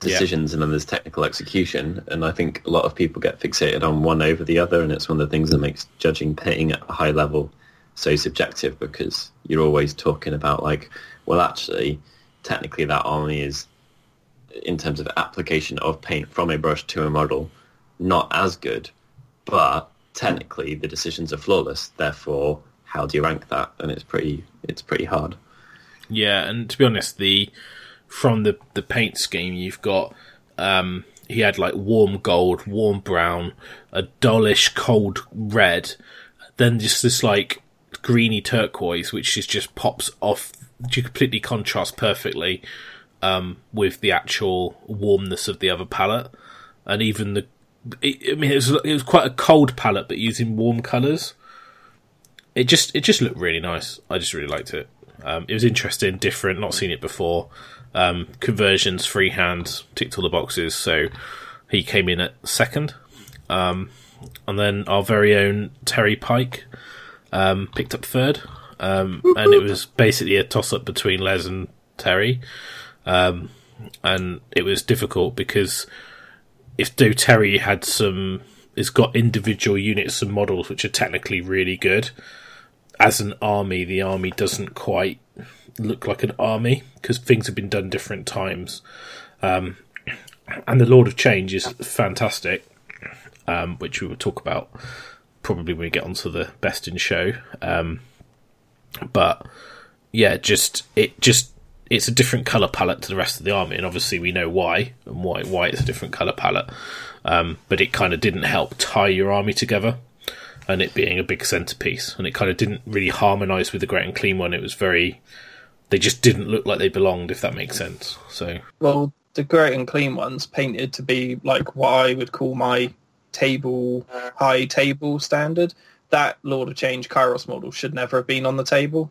decisions and then there's technical execution, and I think a lot of people get fixated on one over the other, and it's one of the things that makes judging painting at a high level so subjective because you're always talking about like, well, actually, technically that army is in terms of application of paint from a brush to a model not as good, but technically the decisions are flawless. Therefore, how do you rank that? And it's pretty it's pretty hard. Yeah, and to be honest, the from the the paint scheme, you've got um, he had like warm gold, warm brown, a dullish cold red, then just this like greeny turquoise, which is just pops off, to completely contrasts perfectly um, with the actual warmness of the other palette, and even the. It, I mean, it was it was quite a cold palette, but using warm colours. It just it just looked really nice. I just really liked it. Um, it was interesting, different, not seen it before. Um, conversions, freehand, ticked all the boxes, so he came in at second. Um, and then our very own Terry Pike um, picked up third. um, and it was basically a toss up between Les and Terry, um, and it was difficult because if Do Terry had some, it's got individual units and models which are technically really good. As an army, the army doesn't quite look like an army because things have been done different times. Um, and the Lord of Change is fantastic, um, which we will talk about probably when we get onto the best in show. Um, but yeah, just it just it's a different color palette to the rest of the army, and obviously we know why and why why it's a different color palette. Um, but it kind of didn't help tie your army together, and it being a big centerpiece, and it kind of didn't really harmonize with the Great Unclean One. It was very they just didn't look like they belonged, if that makes sense. So Well, the Great Unclean Ones painted to be like what I would call my table high table standard. That Lord of Change Kairos model should never have been on the table.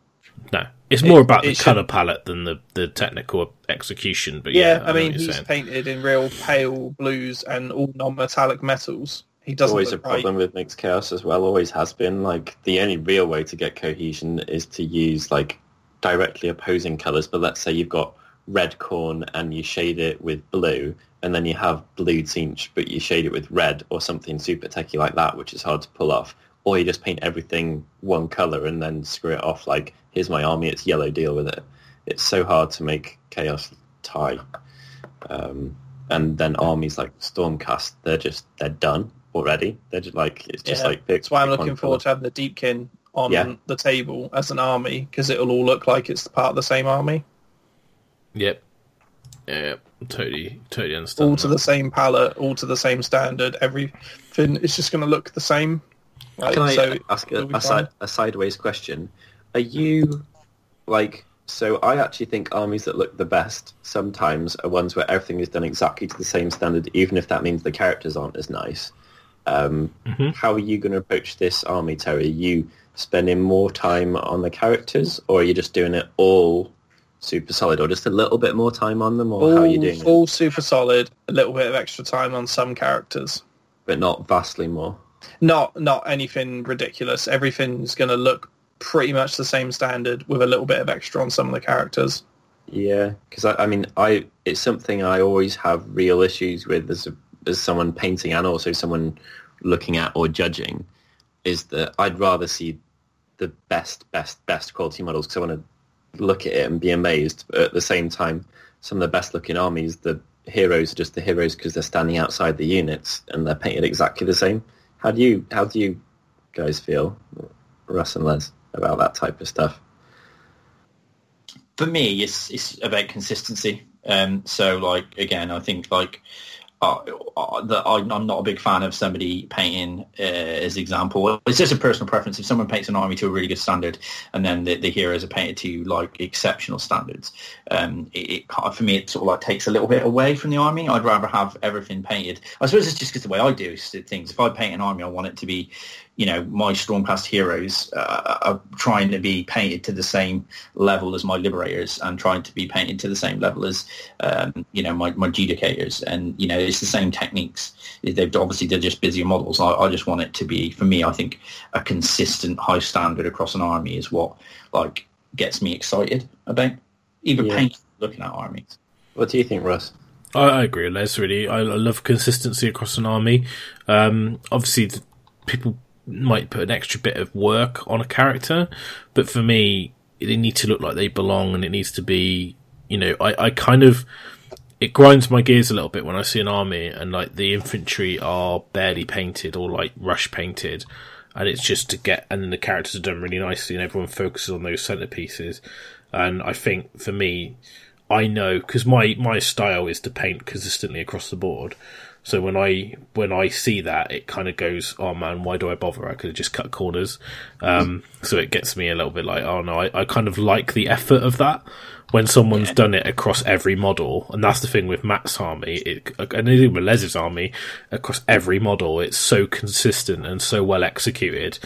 no, it's more It- about the it should- color palette than the the technical execution. But Yeah, yeah, I know mean he's saying. painted in real pale blues and all non-metallic metals. He doesn't always a look problem with mixed chaos as well. Always has been. Like the only real way to get cohesion is to use like directly opposing colors. But let's say you've got red Khorne and you shade it with blue, and then you have blue Tzeentch, but you shade it with red or something super techy like that, which is hard to pull off. Or you just paint everything one color and then screw it off. Like here's my army, it's yellow. Deal with it. It's so hard to make chaos tie. Um, and then armies like Stormcast, they're just they're done already. They're just like it's just Yeah, like pick, That's why I'm looking forward colour. to having the Deepkin on Yeah. the table as an army because it'll all look like it's part of the same army, Yep. Yeah, totally, totally understand. all to that. the same palette, all to the same standard. Everything it's just going to look the same. Like, Can I so ask a, a, side, a sideways question? Are you like so? I actually think armies that look the best sometimes are ones where everything is done exactly to the same standard, even if that means the characters aren't as nice. Um, Mhm. How are you going to approach this army, Terry? Are you spending more time on the characters, or are you just doing it all super solid, or just a little bit more time on them, or how are you all, doing it, all super solid. A little bit of extra time on some characters. but not vastly more? Not not anything ridiculous. Everything's going to look pretty much the same standard with a little bit of extra on some of the characters. Yeah, because I, I mean, I it's something I always have real issues with as a, as someone painting and also someone looking at or judging, is that I'd rather see the best, best, best quality models because I want to look at it and be amazed. But at the same time, some of the best looking armies, the heroes are just the heroes because they're standing outside the units and they're painted exactly the same. How do you how do you guys feel, Russ and Les, about that type of stuff? for me, it's it's about consistency. Um, so, like again, I think like uh, uh, that I'm not a big fan of somebody painting uh, as example. It's just a personal preference. If someone paints an army to a really good standard, and then the, the heroes are painted to like exceptional standards, um, it, it for me it sort of like takes a little bit away from the army. I'd rather have everything painted. I suppose it's just because the way I do things. If I paint an army, I want it to be you know, my Stormcast heroes uh, are trying to be painted to the same level as my Liberators and trying to be painted to the same level as, um, you know, my, my Judicators. And, you know, it's the same techniques. They've obviously, they're just busier models. I, I just want it to be, for me, I think a consistent high standard across an army is what, like, gets me excited about even Yeah. painting, looking at armies. What do you think, Russ? I, I agree Les. Really, I, I love consistency across an army. Um, obviously, the, people might put an extra bit of work on a character, but for me, they need to look like they belong, and it needs to be, you know, I, I kind of it grinds my gears a little bit when I see an army and like the infantry are barely painted or like rush painted, and it's just to get and then the characters are done really nicely and everyone focuses on those centerpieces. And I think for me, I know because my my style is to paint consistently across the board. So when I when I see that, it kind of goes, oh man, why do I bother? I could have just cut corners. Um, so it gets me a little bit like, oh no, I, I kind of like the effort of that when someone's done it across every model, and that's the thing with Matt's army, it, and even with Les's army, across every model, it's so consistent and so well executed.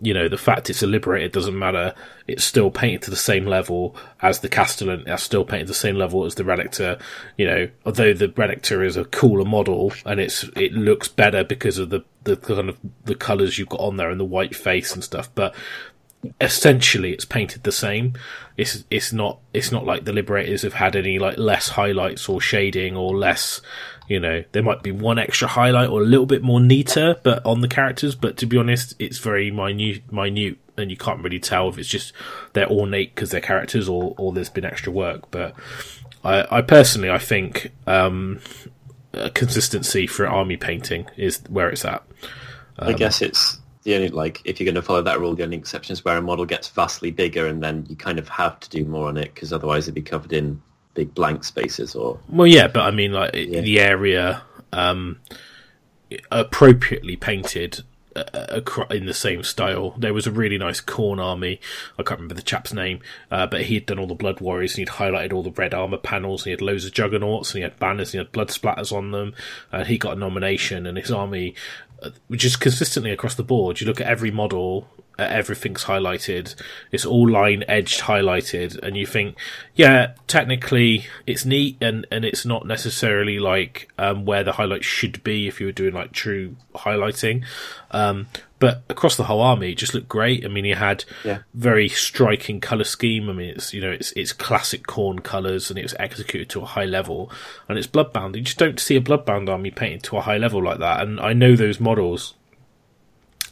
You know, the fact it's a liberated doesn't matter. It's still painted to the same level as the Castellan. It's still painted to the same level as the Relictor. You know, although the Relictor is a cooler model and it's it looks better because of the the kind of the colours you've got on there and the white face and stuff, but essentially it's painted the same. It's it's not it's not like the Liberators have had any like less highlights or shading or less. You know, there might be one extra highlight or a little bit more neater, but on the characters. But to be honest, it's very minute, minute, and you can't really tell if it's just they're ornate because they're characters or or there's been extra work. But I, I personally, I think um, consistency for army painting is where it's at. I guess it's the only like if you're going to follow that rule, the only exception is where a model gets vastly bigger, and then you kind of have to do more on it because otherwise it'd be covered in big blank spaces or Well, yeah, but I mean, like Yeah. the area um, appropriately painted uh, in the same style. There was a really nice Khorne army. I can't remember the chap's name, uh, but he had done all the Blood Warriors and he'd highlighted all the red armor panels. And he had loads of Juggernauts and he had banners and he had blood splatters on them. And he got a nomination, and his army, uh, which is consistently across the board. You look at every model. Everything's highlighted. It's all line edged highlighted, and you think, yeah, technically it's neat, and and it's not necessarily like um, where the highlights should be if you were doing like true highlighting. Um, but across the whole army, it just looked great. I mean, he had Yeah. very striking color scheme. I mean, it's you know, it's it's classic Khorne colors, and it was executed to a high level, and it's bloodbound. You just don't see a bloodbound army painted to a high level like that. And I know those models,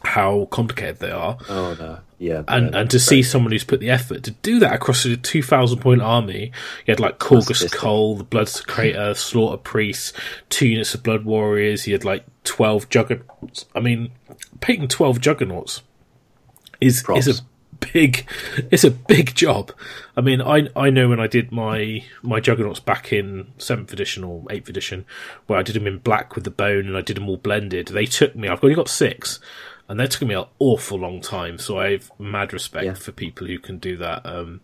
how complicated they are oh no, yeah, and and to see someone who's put the effort to do that across a two thousand point army, you had like Korghos Khul, the Bloodsecrator, Slaughter Priests, two units of Blood Warriors. You had like twelve Juggernauts. I mean, painting twelve Juggernauts is Props. is a big it's a big job. I mean, I I know when I did my my Juggernauts back in seventh edition or eighth edition, where I did them in black with the bone and I did them all blended. They took me. I've only got six, and they took me an awful long time. So I have mad respect Yeah. for people who can do that. Um,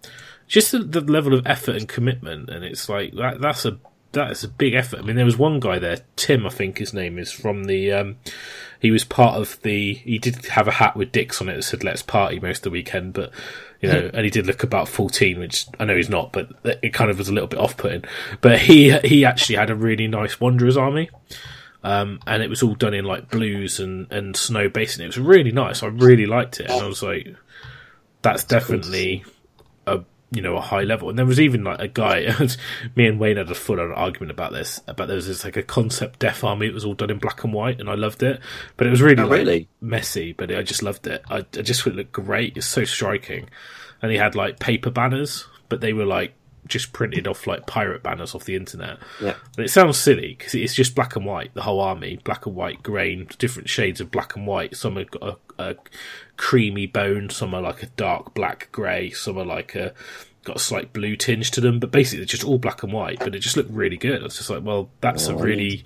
just the, the level of effort and commitment, and it's like that. That's a that is a big effort. I mean, there was one guy there, Tim, I think his name is from the. Um, he was part of the. He did have a hat with dicks on it that said "Let's party" most of the weekend, but you know, and he did look about fourteen, which I know he's not, but it kind of was a little bit off-putting. But he he actually had a really nice Wanderers army. Um, and it was all done in like blues and, and snow basin. It was really nice. I really liked it, and I was like, "That's definitely a you know a high level." And there was even like a guy. me and Wayne had a full on argument about this. About there was this like a concept deaf army. It was all done in black and white, and I loved it. But it was really Oh, like, really? messy. But I just loved it. I, I just thought it looked great. It's so striking. And he had like paper banners, but they were like just printed off like pirate banners off the internet. Yeah. And it sounds silly because it's just black and white, the whole army, black and white, grain, different shades of black and white. Some are got a, a creamy bone, some are like a dark black grey, some are like a got a slight blue tinge to them, but basically they're just all black and white. But it just looked really good. I was just like, well, that's a Oh, really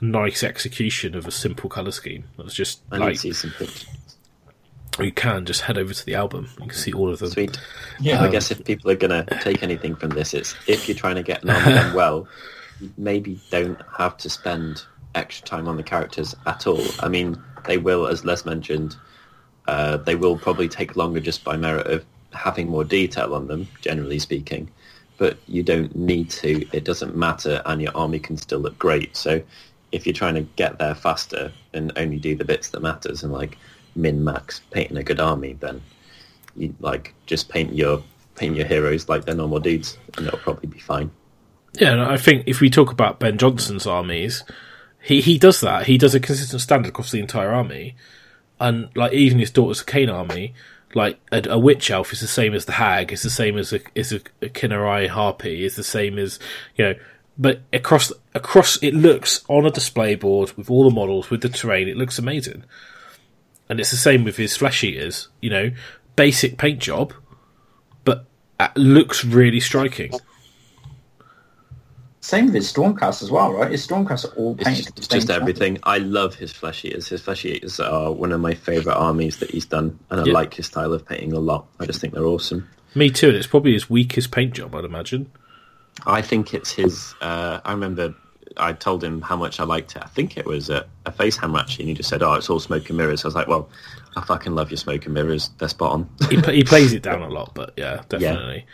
nice execution of a simple color scheme. It was just I like to see some pictures. you can just head over to the album. You can see all of them. Sweet. Yeah. I guess if people are going to take anything from this, it's if you're trying to get an army done well, maybe don't have to spend extra time on the characters at all. I mean, they will, as Les mentioned, uh, they will probably take longer just by merit of having more detail on them, generally speaking. But you don't need to. It doesn't matter, and your army can still look great. So if you're trying to get there faster and only do the bits that matters and like min max painting a good army, then you like just paint your paint your heroes like they're normal dudes, and it'll probably be fine. Yeah, I think if we talk about Ben Johnson's armies, he he does that. He does a consistent standard across the entire army, and like even his daughter's Khaine army, like a, a witch elf is the same as the hag, is the same as a is a, a harpy, is the same as you know. But across across, it looks on a display board with all the models with the terrain. It looks amazing, and it's the same with his flesh eaters. You know, basic paint job, but uh, looks really striking. Same with his Stormcast as well, right? His Stormcast are all It's painted. just, it's same just colour. everything. I love his flesh eaters. His flesh eaters are one of my favourite armies that he's done, and I Yeah. like his style of painting a lot. I just think they're awesome. Me too. and It's probably his weakest paint job, I'd imagine. I think it's his. Uh, I remember I told him how much I liked it. I think it was a, a face hammer actually, and he just said, "Oh, it's all smoke and mirrors." I was like, "Well, I fucking love your smoke and mirrors. They're spot on." He, he plays it down a lot, but yeah, definitely.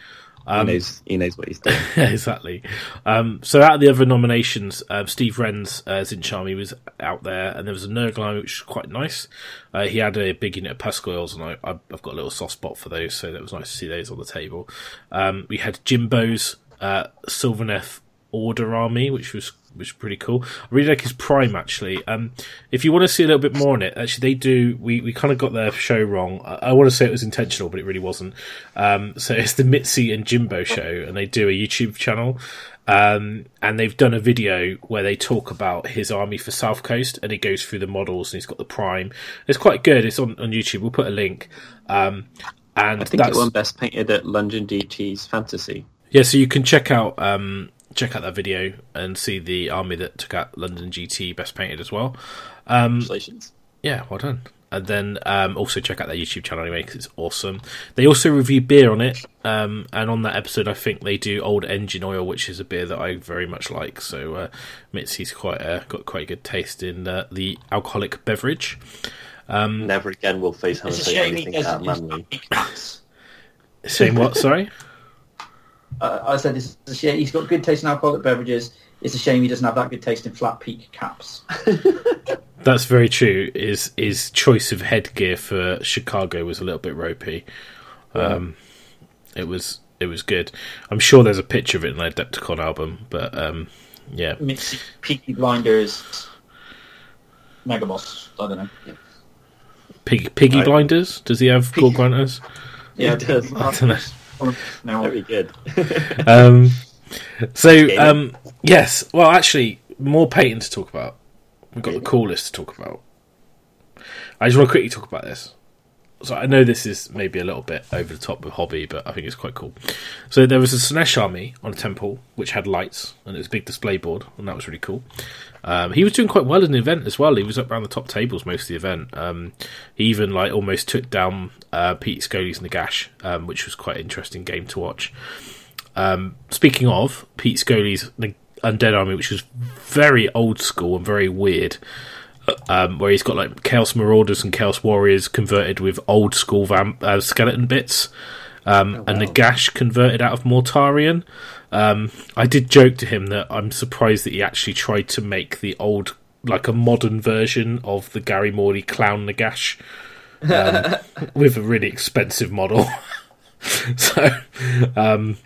Um, he knows he knows what he's doing. exactly. Um, so out of the other nominations, uh, Steve Wren's uh, Tzeentch army was out there, and there was a Nurgle which was quite nice. Uh, he had a big unit of Pusgoyles, and I, I've got a little soft spot for those, so that was nice to see those on the table. Um, we had Jimbo's uh, Sylvaneth Order Army, which was which is pretty cool. I really like his Prime actually. Um, if you want to see a little bit more on it, actually they do. We, we kind of got their show wrong. I, I want to say it was intentional, but it really wasn't. Um, so it's the Mitzi and Jimbo show, and they do a YouTube channel. Um, and they've done a video where they talk about his army for South Coast, and he goes through the models, and he's got the Prime. It's quite good. It's on, on YouTube. We'll put a link. Um, and I think that's it won Best Painted at London GT's Fantasy. yeah, so you can check out um, check out that video and see the army that took out London GT Best Painted as well. Um, Congratulations. yeah, well done. And then um, also check out their YouTube channel anyway because it's awesome. They also review beer on it, um, and on that episode, I think they do Old Engine Oil, which is a beer that I very much like. So uh, Mitzi's quite uh, got quite a good taste in uh, the alcoholic beverage. Never again will face It's a say shame he anything that doesn't manly. use. Saying what? Sorry. Uh, I said it's a shame. He's got good taste in alcoholic beverages. It's a shame he doesn't have that good taste in flat peak caps. That's very true. His his choice of headgear for Chicago was a little bit ropey. Um, it was it was good. I'm sure there's a picture of it in the Adepticon album, but um, yeah, Mitzi, Peaky Blinders, Megaboss. I don't know. Pig, Piggy Right. Blinders. Does he have Gore Grunters? Yeah, It does. I don't know. No, Very good. Um, so um, yes, well, actually, more patent to talk about. We've got the coolest to talk about. I just want to quickly talk about this. So I know this is maybe a little bit over the top with hobby, but I think it's quite cool. So there was a Slaanesh army on a temple which had lights and it was a big display board, and that was really cool. Um, he was doing quite well in the event as well. He was up around the top tables most of the event. Um, he even like almost took down uh, Pete Scully's Nagash, um, which was quite an interesting game to watch. Um, speaking of Pete Scully's Undead Army, which was very old school and very weird, um, where he's got like Chaos Marauders and Chaos Warriors converted with old school vamp- uh, skeleton bits, um, and Nagash converted out of Mortarion. Um, I did joke to him that I'm surprised that he actually tried to make the old, like a modern version of the Gary Morley Clown Nagash um, with a really expensive model. so, um,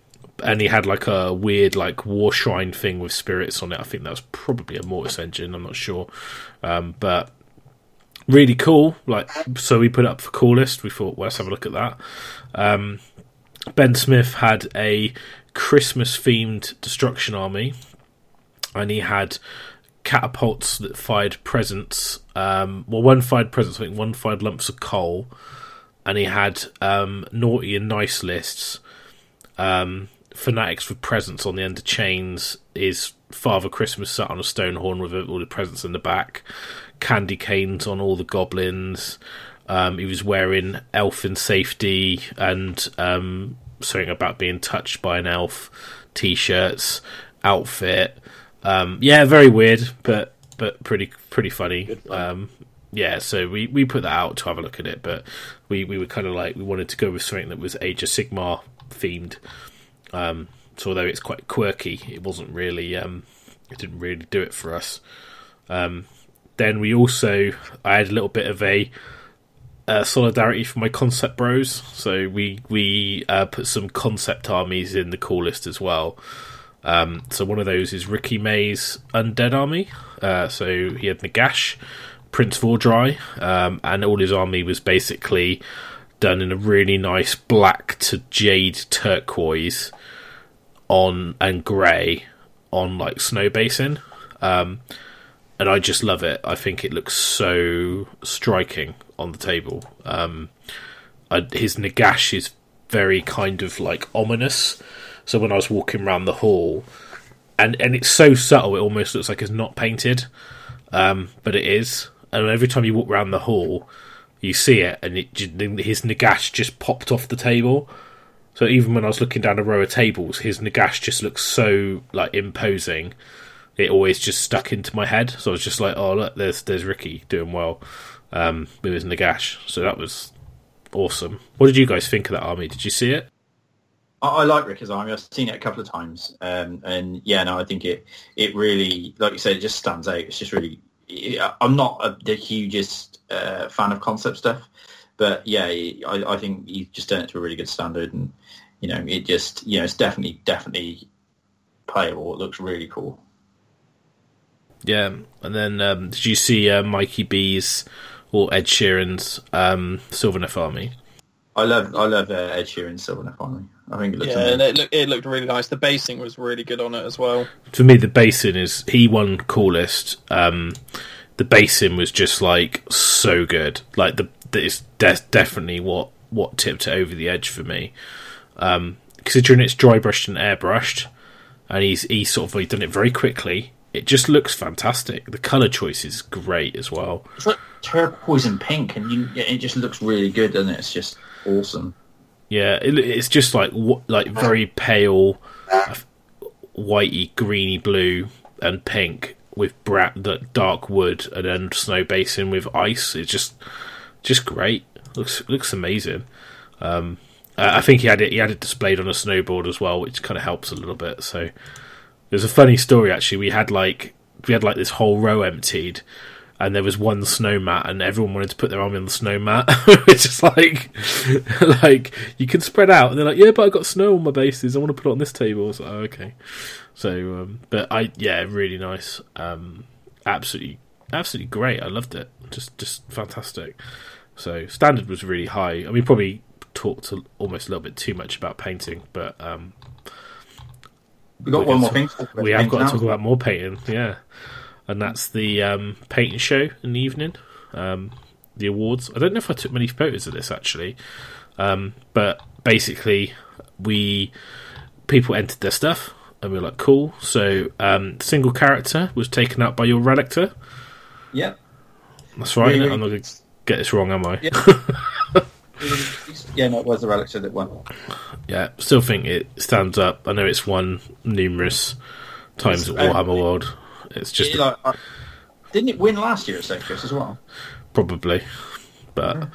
and he had like a weird like war shrine thing with spirits on it. I think that was probably a Mortis engine. I'm not sure, um, but really cool. Like, so we put up for coolest. We thought, well, let's have a look at that. Um, ben Smith had a Christmas themed destruction army, and he had catapults that fired presents. Um, well, one fired presents. I think one fired lumps of coal, and he had um, naughty and nice lists. Um, fanatics with presents on the end of chains is Father Christmas sat on a stone horn with all the presents in the back, candy canes on all the goblins. Um, he was wearing elf in safety and um, something about being touched by an elf t-shirts outfit. Um, yeah, very weird, but but pretty pretty funny. Um, yeah, so we, we put that out to have a look at it, but we, we were kind of like we wanted to go with something that was Age of Sigmar themed. Um, so although it's quite quirky, it wasn't really um, it didn't really do it for us. Um, then we also I had a little bit of a uh, solidarity for my concept bros. So we we uh, put some concept armies in the call list as well. Um, so one of those is Ricky May's Undead Army. Uh, so he had Nagash, Prince Vhordrai, um, and all his army was basically done in a really nice black to jade turquoise on and grey on like snow basin. Um, and I just love it. I think it looks so striking on the table. Um, I, his Nagash is very kind of like ominous. So when I was walking around the hall, and and it's so subtle, it almost looks like it's not painted, um, but it is. And every time you walk around the hall, you see it, and it his Nagash just popped off the table. So even when I was looking down a row of tables, his Nagash just looks so like imposing. It always just stuck into my head. So I was just like, "Oh look, there's there's Ricky doing well um, with his Nagash." So that was awesome. What did you guys think of that army? Did you see it? I, I like Ricker's Army. I've seen it a couple of times, um, and yeah, no, I think it it really, like you said, it just stands out. It's just really. I'm not a, the hugest uh, fan of concept stuff, but yeah, I, I think you've just done it to a really good standard, and you know, it just you know, it's definitely definitely playable. It looks really cool. Yeah, and then um, did you see uh, Mikey B's or Ed Sheeran's um, Sylvaneth Army? I love I love uh, Ed Sheeran's Sylvaneth Army. I think it looks Yeah, and it, look, it looked really nice. The basing was really good on it as well. For me, the basin is he won coolest. Um, the basin was just like so good. Like the, the it's de- definitely what what tipped it over the edge for me. Um, considering it's dry brushed and airbrushed, and he's he's sort of done it very quickly. It just looks fantastic. The color choice is great as well. It's like turquoise and pink, and you, it just looks really good, doesn't it? It's just awesome. Yeah, it, it's just like like very pale, whitey, greeny blue and pink with bra- the dark wood and then snow basin with ice. It's just just great. looks looks amazing. Um, I I think he had it he had it displayed on a snowboard as well, which kind of helps a little bit. So there's a funny story actually. We had like we had like this whole row emptied, and there was one snow mat, and everyone wanted to put their arm in the snow mat. it's just like like you can spread out, and they're like, yeah, but I got snow on my bases. I want to put it on this table. So oh, okay. So, um, but I yeah, really nice. Um, absolutely, absolutely great. I loved it. Just just fantastic. So standard was really high. I mean, probably talked almost a little bit too much about painting, but um, We got one more talk- thing. to talk about we have got to talk about more painting, yeah. And that's the um, painting show in the evening, um, the awards. I don't know if I took many photos of this actually, um, but basically, we people entered their stuff, and we were like, cool. So, um, single character was taken up by your relictor. Yeah. That's right. Really, I'm not going to get this wrong, am I? Yeah. yeah, no, it was the Relictor that won. Yeah, still think it stands up. I know it's won numerous times at um, Warhammer World. It's just Yeah, like, uh, didn't it win last year at Safecoast as well? probably, but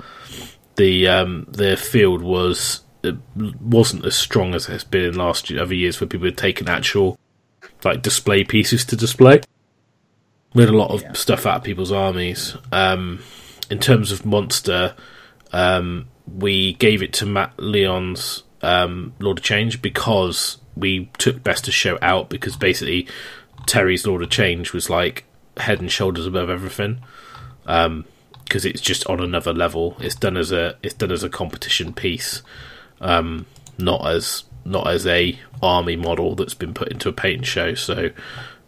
the um, the field was it wasn't as strong as it has been in last year, other years where people had taken actual like display pieces to display. We had a lot of Yeah. stuff out of people's armies. Um, in terms of monster, um, we gave it to Matt Leon's um, Lord of Change because we took Best of Show out because basically Terry's Lord of Change was like head and shoulders above everything because it's just on another level. It's done as a it's done as a competition piece, um, not as not as a army model that's been put into a paint show. So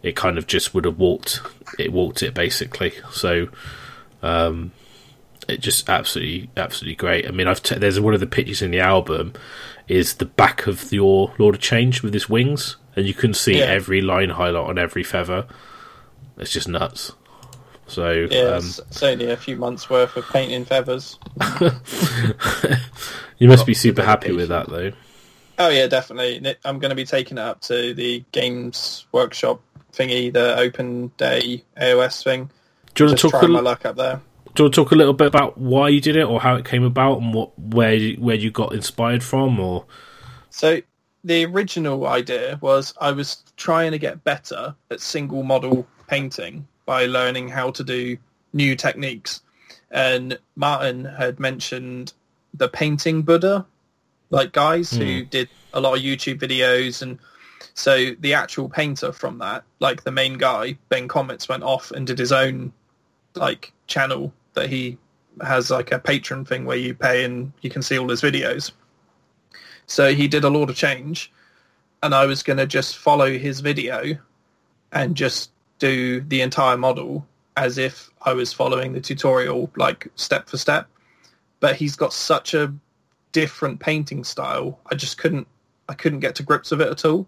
it kind of just would have walked it walked it basically. So um, it just absolutely absolutely great. I mean, I've t- there's one of the pictures in the album is the back of your Lord of Change with his wings, and you can see Yeah. every line highlight on every feather. It's just nuts. So Yeah, um, only a few months worth of painting feathers. you must be super happy with that, though. Oh yeah, definitely. I'm going to be taking it up to the Games Workshop thingy, the open day AOS thing. Do you want to talk? A, my luck up there. You want to talk a little bit about why you did it, or how it came about, and what where you- where you got inspired from, or? So the original idea was I was trying to get better at single model painting by learning how to do new techniques. And Martin had mentioned the painting Buddha, like guys who hmm. did a lot of YouTube videos and so the actual painter from that, like the main guy, Ben Komets went off and did his own like channel that he has like a Patreon thing where you pay and you can see all his videos. So he did a Lord of Change, and I was going to just follow his video and just do the entire model as if I was following the tutorial, like step for step. But he's got such a different painting style. I just couldn't, I couldn't get to grips with it at all.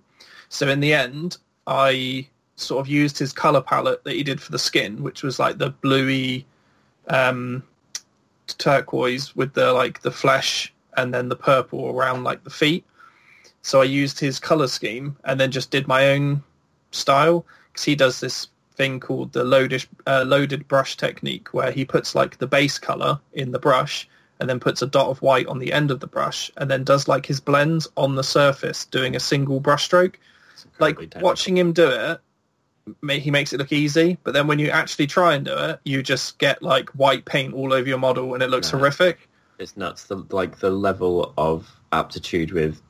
So in the end, I sort of used his color palette that he did for the skin, which was like the bluey, um, turquoise with the like the flesh and then the purple around like the feet. So I used his color scheme and then just did my own style because he does this thing called the loaded uh, loaded brush technique where he puts like the base color in the brush and then puts a dot of white on the end of the brush and then does like his blends on the surface doing a single brush stroke. Like technical. watching him do it, he makes it look easy, but then when you actually try and do it, you just get like white paint all over your model and it looks horrific. It's nuts. The, like the level of aptitude with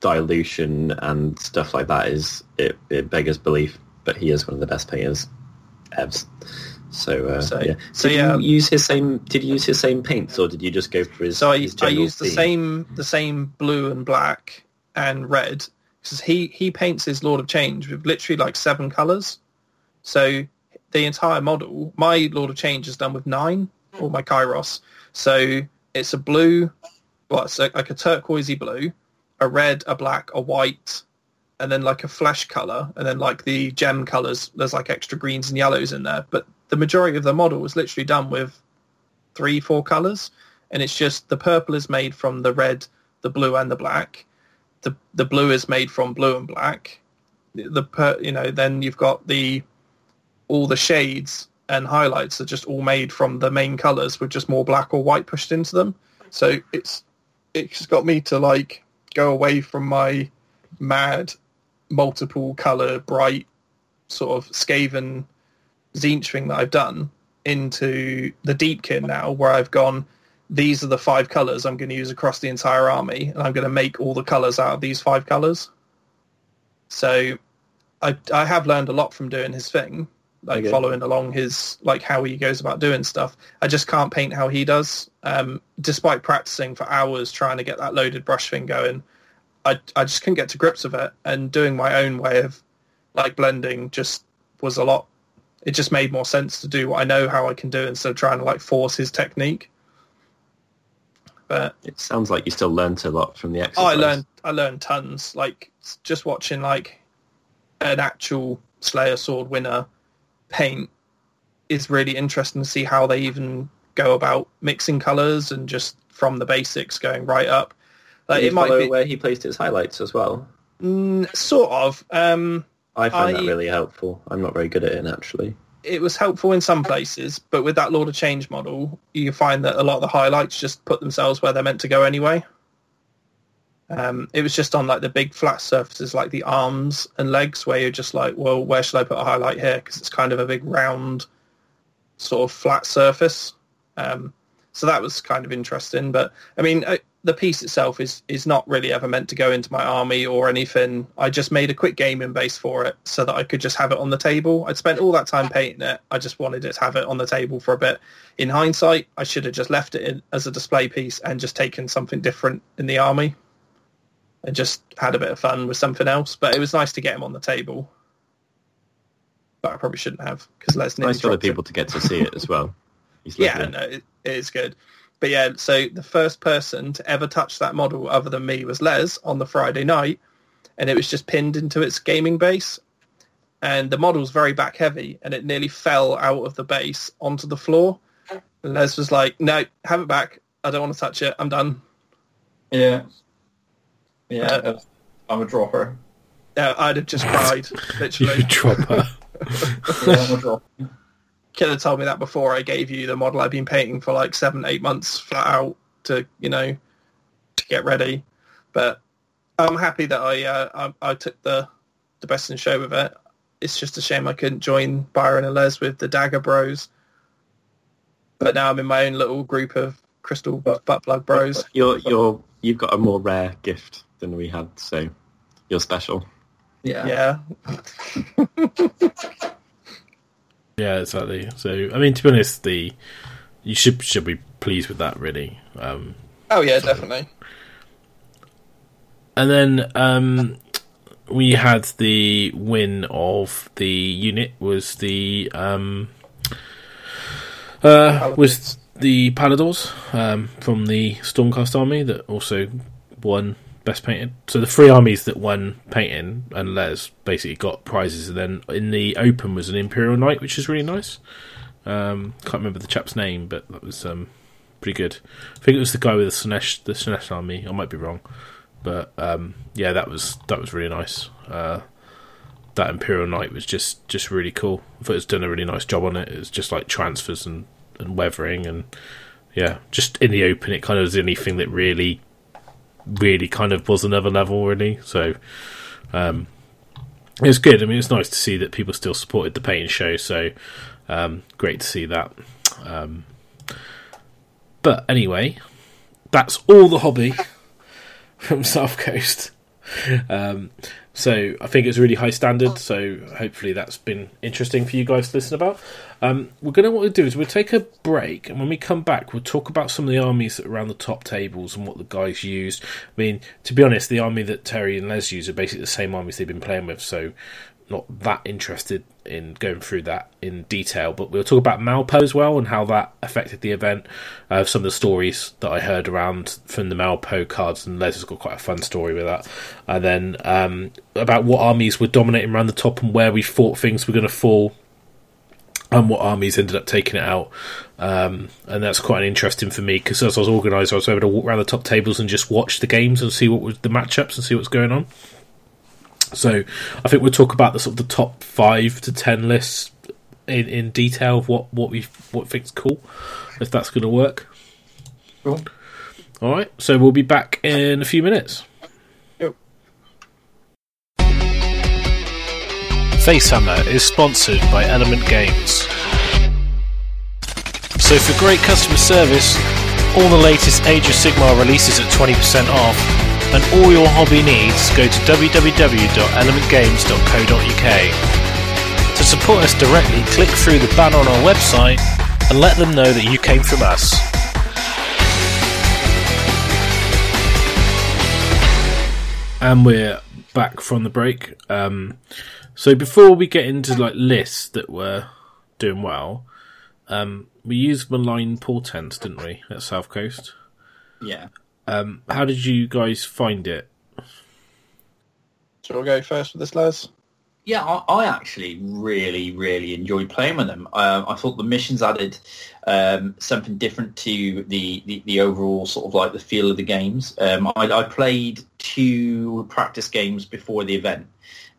dilution and stuff like that is it, it beggars belief. But he is one of the best painters, evs. So, uh, So- yeah. so did yeah. you use his same? Did you use his same paints, or did you just go for his? So I, his I general use the same the same blue and black and red because he he paints his Lord of Change with literally like seven colors. So the entire model, my Lord of Change is done with nine, or my Kairos. So it's a blue, well, it's like a turquoisey blue, a red, a black, a white, and then like a flesh color, and then like the gem colors. There's like extra greens and yellows in there, but the majority of the model is literally done with three, four colors, and it's just the purple is made from the red, the blue, and the black. The the blue is made from blue and black. The per, you know then you've got the all the shades and highlights are just all made from the main colors with just more black or white pushed into them. So it's it's got me to like go away from my mad multiple color bright sort of Skaven Tzeentch thing that I've done into the Deepkin now where I've gone these are the five colors I'm going to use across the entire army and I'm going to make all the colors out of these five colors. So I I have learned a lot from doing his thing, like Okay. following along his like how he goes about doing stuff. I just can't paint how he does. Um, despite practicing for hours trying to get that loaded brush thing going, I I just couldn't get to grips with it. And doing my own way of like blending just was a lot. It just made more sense to do what I know how I can do instead of trying to like force his technique. But It sounds like you still learnt a lot from the exercise. Oh, I learned I learned tons. Like just watching like an actual Slayer sword winner paint is really interesting to see how they even go about mixing colors and just from the basics going right up. Like it might be where he placed his highlights as well. mm, sort of. Um, I find I- that really helpful. I'm not very good at it naturally. it was helpful in some places, but with that Lord of Change model, you find that a lot of the highlights just put themselves where they're meant to go anyway. Um, it was just on like the big flat surfaces, like the arms and legs, where you're just like, well, where should I put a highlight here? Because it's kind of a big round, sort of flat surface. Um, so that was kind of interesting. But I mean, I, the piece itself is is not really ever meant to go into my army or anything. I just made a quick gaming base for it so that I could just have it on the table. I'd spent all that time painting it. I just wanted it to have it on the table for a bit. In hindsight, I should have just left it as a display piece and just taken something different in the army and just had a bit of fun with something else. But it was nice to get him on the table. But I probably shouldn't have because Les nearly Nice for the dropped it. people to get to see it as well. He's Yeah, no, it, it is good. But yeah, so the first person to ever touch that model other than me was Les on the Friday night, and it was just pinned into its gaming base. And the model's very back heavy, and it nearly fell out of the base onto the floor. And Les was like, "No, have it back. I don't want to touch it. I'm done." Yeah. Yeah, Uh, I'm a dropper. Uh, I'd have just cried, literally. You literally. dropper. Yeah, I'm a dropper. Could have told me that before I gave you the model I've been painting for like seven, eight months flat out to, you know, to get ready. But I'm happy that I uh, I, I took the the best in show with it. It's just a shame I couldn't join Byron and Les with the Dagger Bros. But now I'm in my own little group of Crystal Butt Plug Bros. You're you're you've got a more rare gift than we had, so you're special. Yeah. Yeah, Yeah, exactly. So, I mean, to be honest, the you should should be pleased with that, really. Um, Oh yeah, definitely. and then um, we had the win of the unit was the um, uh, was the Palladors um, from the Stormcast army that also won best painted. So the three armies that won painting and Les basically got prizes, and then in the open was an Imperial Knight, which is really nice. Um, can't remember the chap's name, but that was um, pretty good. I think it was the guy with the Slaanesh, the Slaanesh army. I might be wrong, but um, yeah, that was that was really nice. Uh, that Imperial Knight was just just really cool. I thought it's done a really nice job on it. It's just like transfers and and weathering and yeah, just in the open, it kind of was the only thing that really, really kind of was another level, really. So, um, it was good. I mean, it's nice to see that people still supported the paint show. So, um, great to see that. Um, but anyway, that's all the hobby from South Coast. Um, so I think it's really high standard. So hopefully that's been interesting for you guys to listen about. Um, we're going to what we'll do is we'll take a break, and when we come back, we'll talk about some of the armies that are around the top tables and what the guys used. I mean, to be honest, the army that Terry and Les use are basically the same armies they've been playing with. So not that interested in going through that in detail, but we'll talk about Malpo as well and how that affected the event. Uh, some of the stories that I heard around from the Malpo cards, and Les has got quite a fun story with that. And then um, about what armies were dominating around the top and where we thought things were going to fall. And what armies ended up taking it out, um, and that's quite interesting for me because as I was organizer, I was able to walk around the top tables and just watch the games and see what was the matchups and see what's going on. So I think we'll talk about the sort of the top five to ten lists in, in detail of what what we what think's cool, if that's going to work. Cool. All right, so we'll be back in a few minutes. Facehammer is sponsored by Element Games. So for great customer service, all the latest Age of Sigmar releases at 20% off, and all your hobby needs, go to www.elementgames.co.uk. To support us directly, click through the banner on our website and let them know that you came from us. and we're back from the break. Um, so before we get into like lists that were doing well, um, we used Malign Portent, didn't we, at South Coast? Yeah. Um, how did you guys find it? Shall we go first with this, Les? Yeah, I, I actually really, really enjoyed playing with them. Um, I thought the missions added um, something different to the, the, the overall sort of like the feel of the games. Um, I, I played two practice games before the event.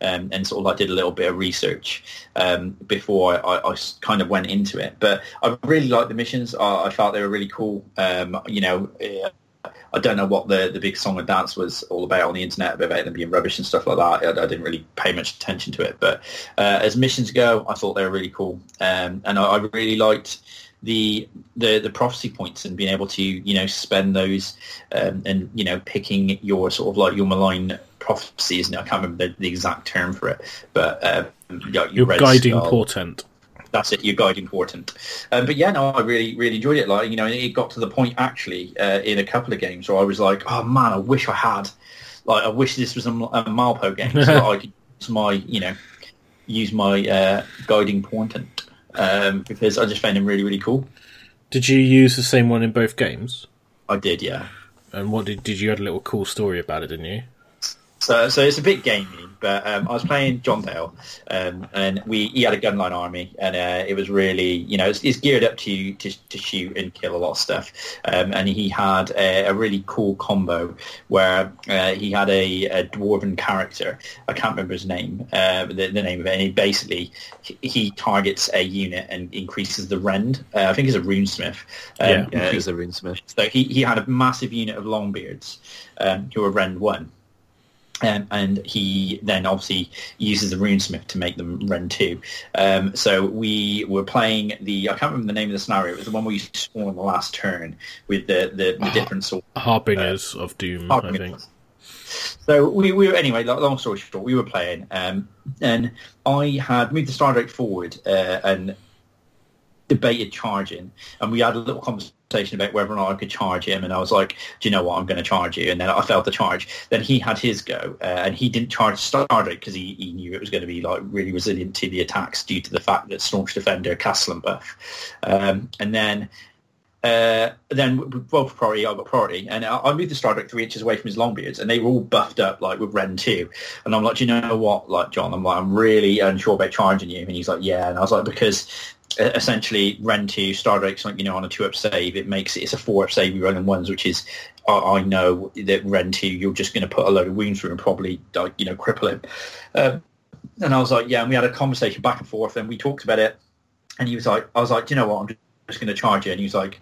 Um, and sort of like did a little bit of research um, before I, kind of went into it. But I really liked the missions. I, I felt they were really cool. Um, you know, uh, I don't know what the, the big song and dance was all about on the internet about them being rubbish and stuff like that. I, I didn't really pay much attention to it. But uh, as missions go, I thought they were really cool. Um, and I, I really liked the, the the prophecy points and being able to you know spend those um, and you know picking your sort of like your malign prophecies. Now I can't remember the, the exact term for it, but uh, your, Your guiding skull portent. That's it. Your guiding portent. Um, but yeah, no, I really, really enjoyed it. Like you know, it got to the point actually uh, in a couple of games where I was like, oh man, I wish I had. Like, I wish this was a, a Malpo game so that I could use my, you know, use my uh, guiding portent um, because I just found him really, really cool. Did you use the same one in both games? I did, yeah. And what did did you had a little cool story about it, didn't you? So, so it's a bit gamey, but um, I was playing John Dale, um, and we he had a gunline army, and uh, it was really, you know, it's, it's geared up to, to to shoot and kill a lot of stuff. Um, and he had a, a really cool combo where uh, he had a, a dwarven character. I can't remember his name, uh, the, the name of it. And he basically he, targets a unit and increases the rend. Uh, I think he's a runesmith. Um, Yeah. uh, He's a runesmith. so he, he had a massive unit of Longbeards um, who were Rend 1. Um, and he then obviously uses the runesmith to make them run too. Um, so we were playing the, I can't remember the name of the scenario, it was the one where you spawn the last turn with the, the, the different sort Harbingers of Doom, I think. so we, we were anyway. Long story short, we were playing, um, and I had moved the Star forward uh, and debated charging, and we had a little conversation about whether or not I could charge him. And I was like, "Do you know what? I'm going to charge you." And then I failed to charge. Then he had his go, uh, and he didn't charge Star Drake because he, he knew it was going to be like really resilient to the attacks due to the fact that Staunch Defender Castellant buff. Um, and then uh, then well for priority, I got priority, and I, I moved the Star three inches away from his Longbeards, and they were all buffed up like with Rend two, and I'm like, Do you know what, like John, I'm like, I'm really unsure about charging you, and he's like, yeah, and I was like, because essentially Rend two Star Drake's like you know on a two up save, it makes it, it's a four up save you run in ones, which is I, know that Rend two you're just going to put a load of wounds through and probably you know cripple him, um, and I was like, yeah, and we had a conversation back and forth, and we talked about it, and he was like, I was like, Do you know what, I'm just going to charge you, and he was like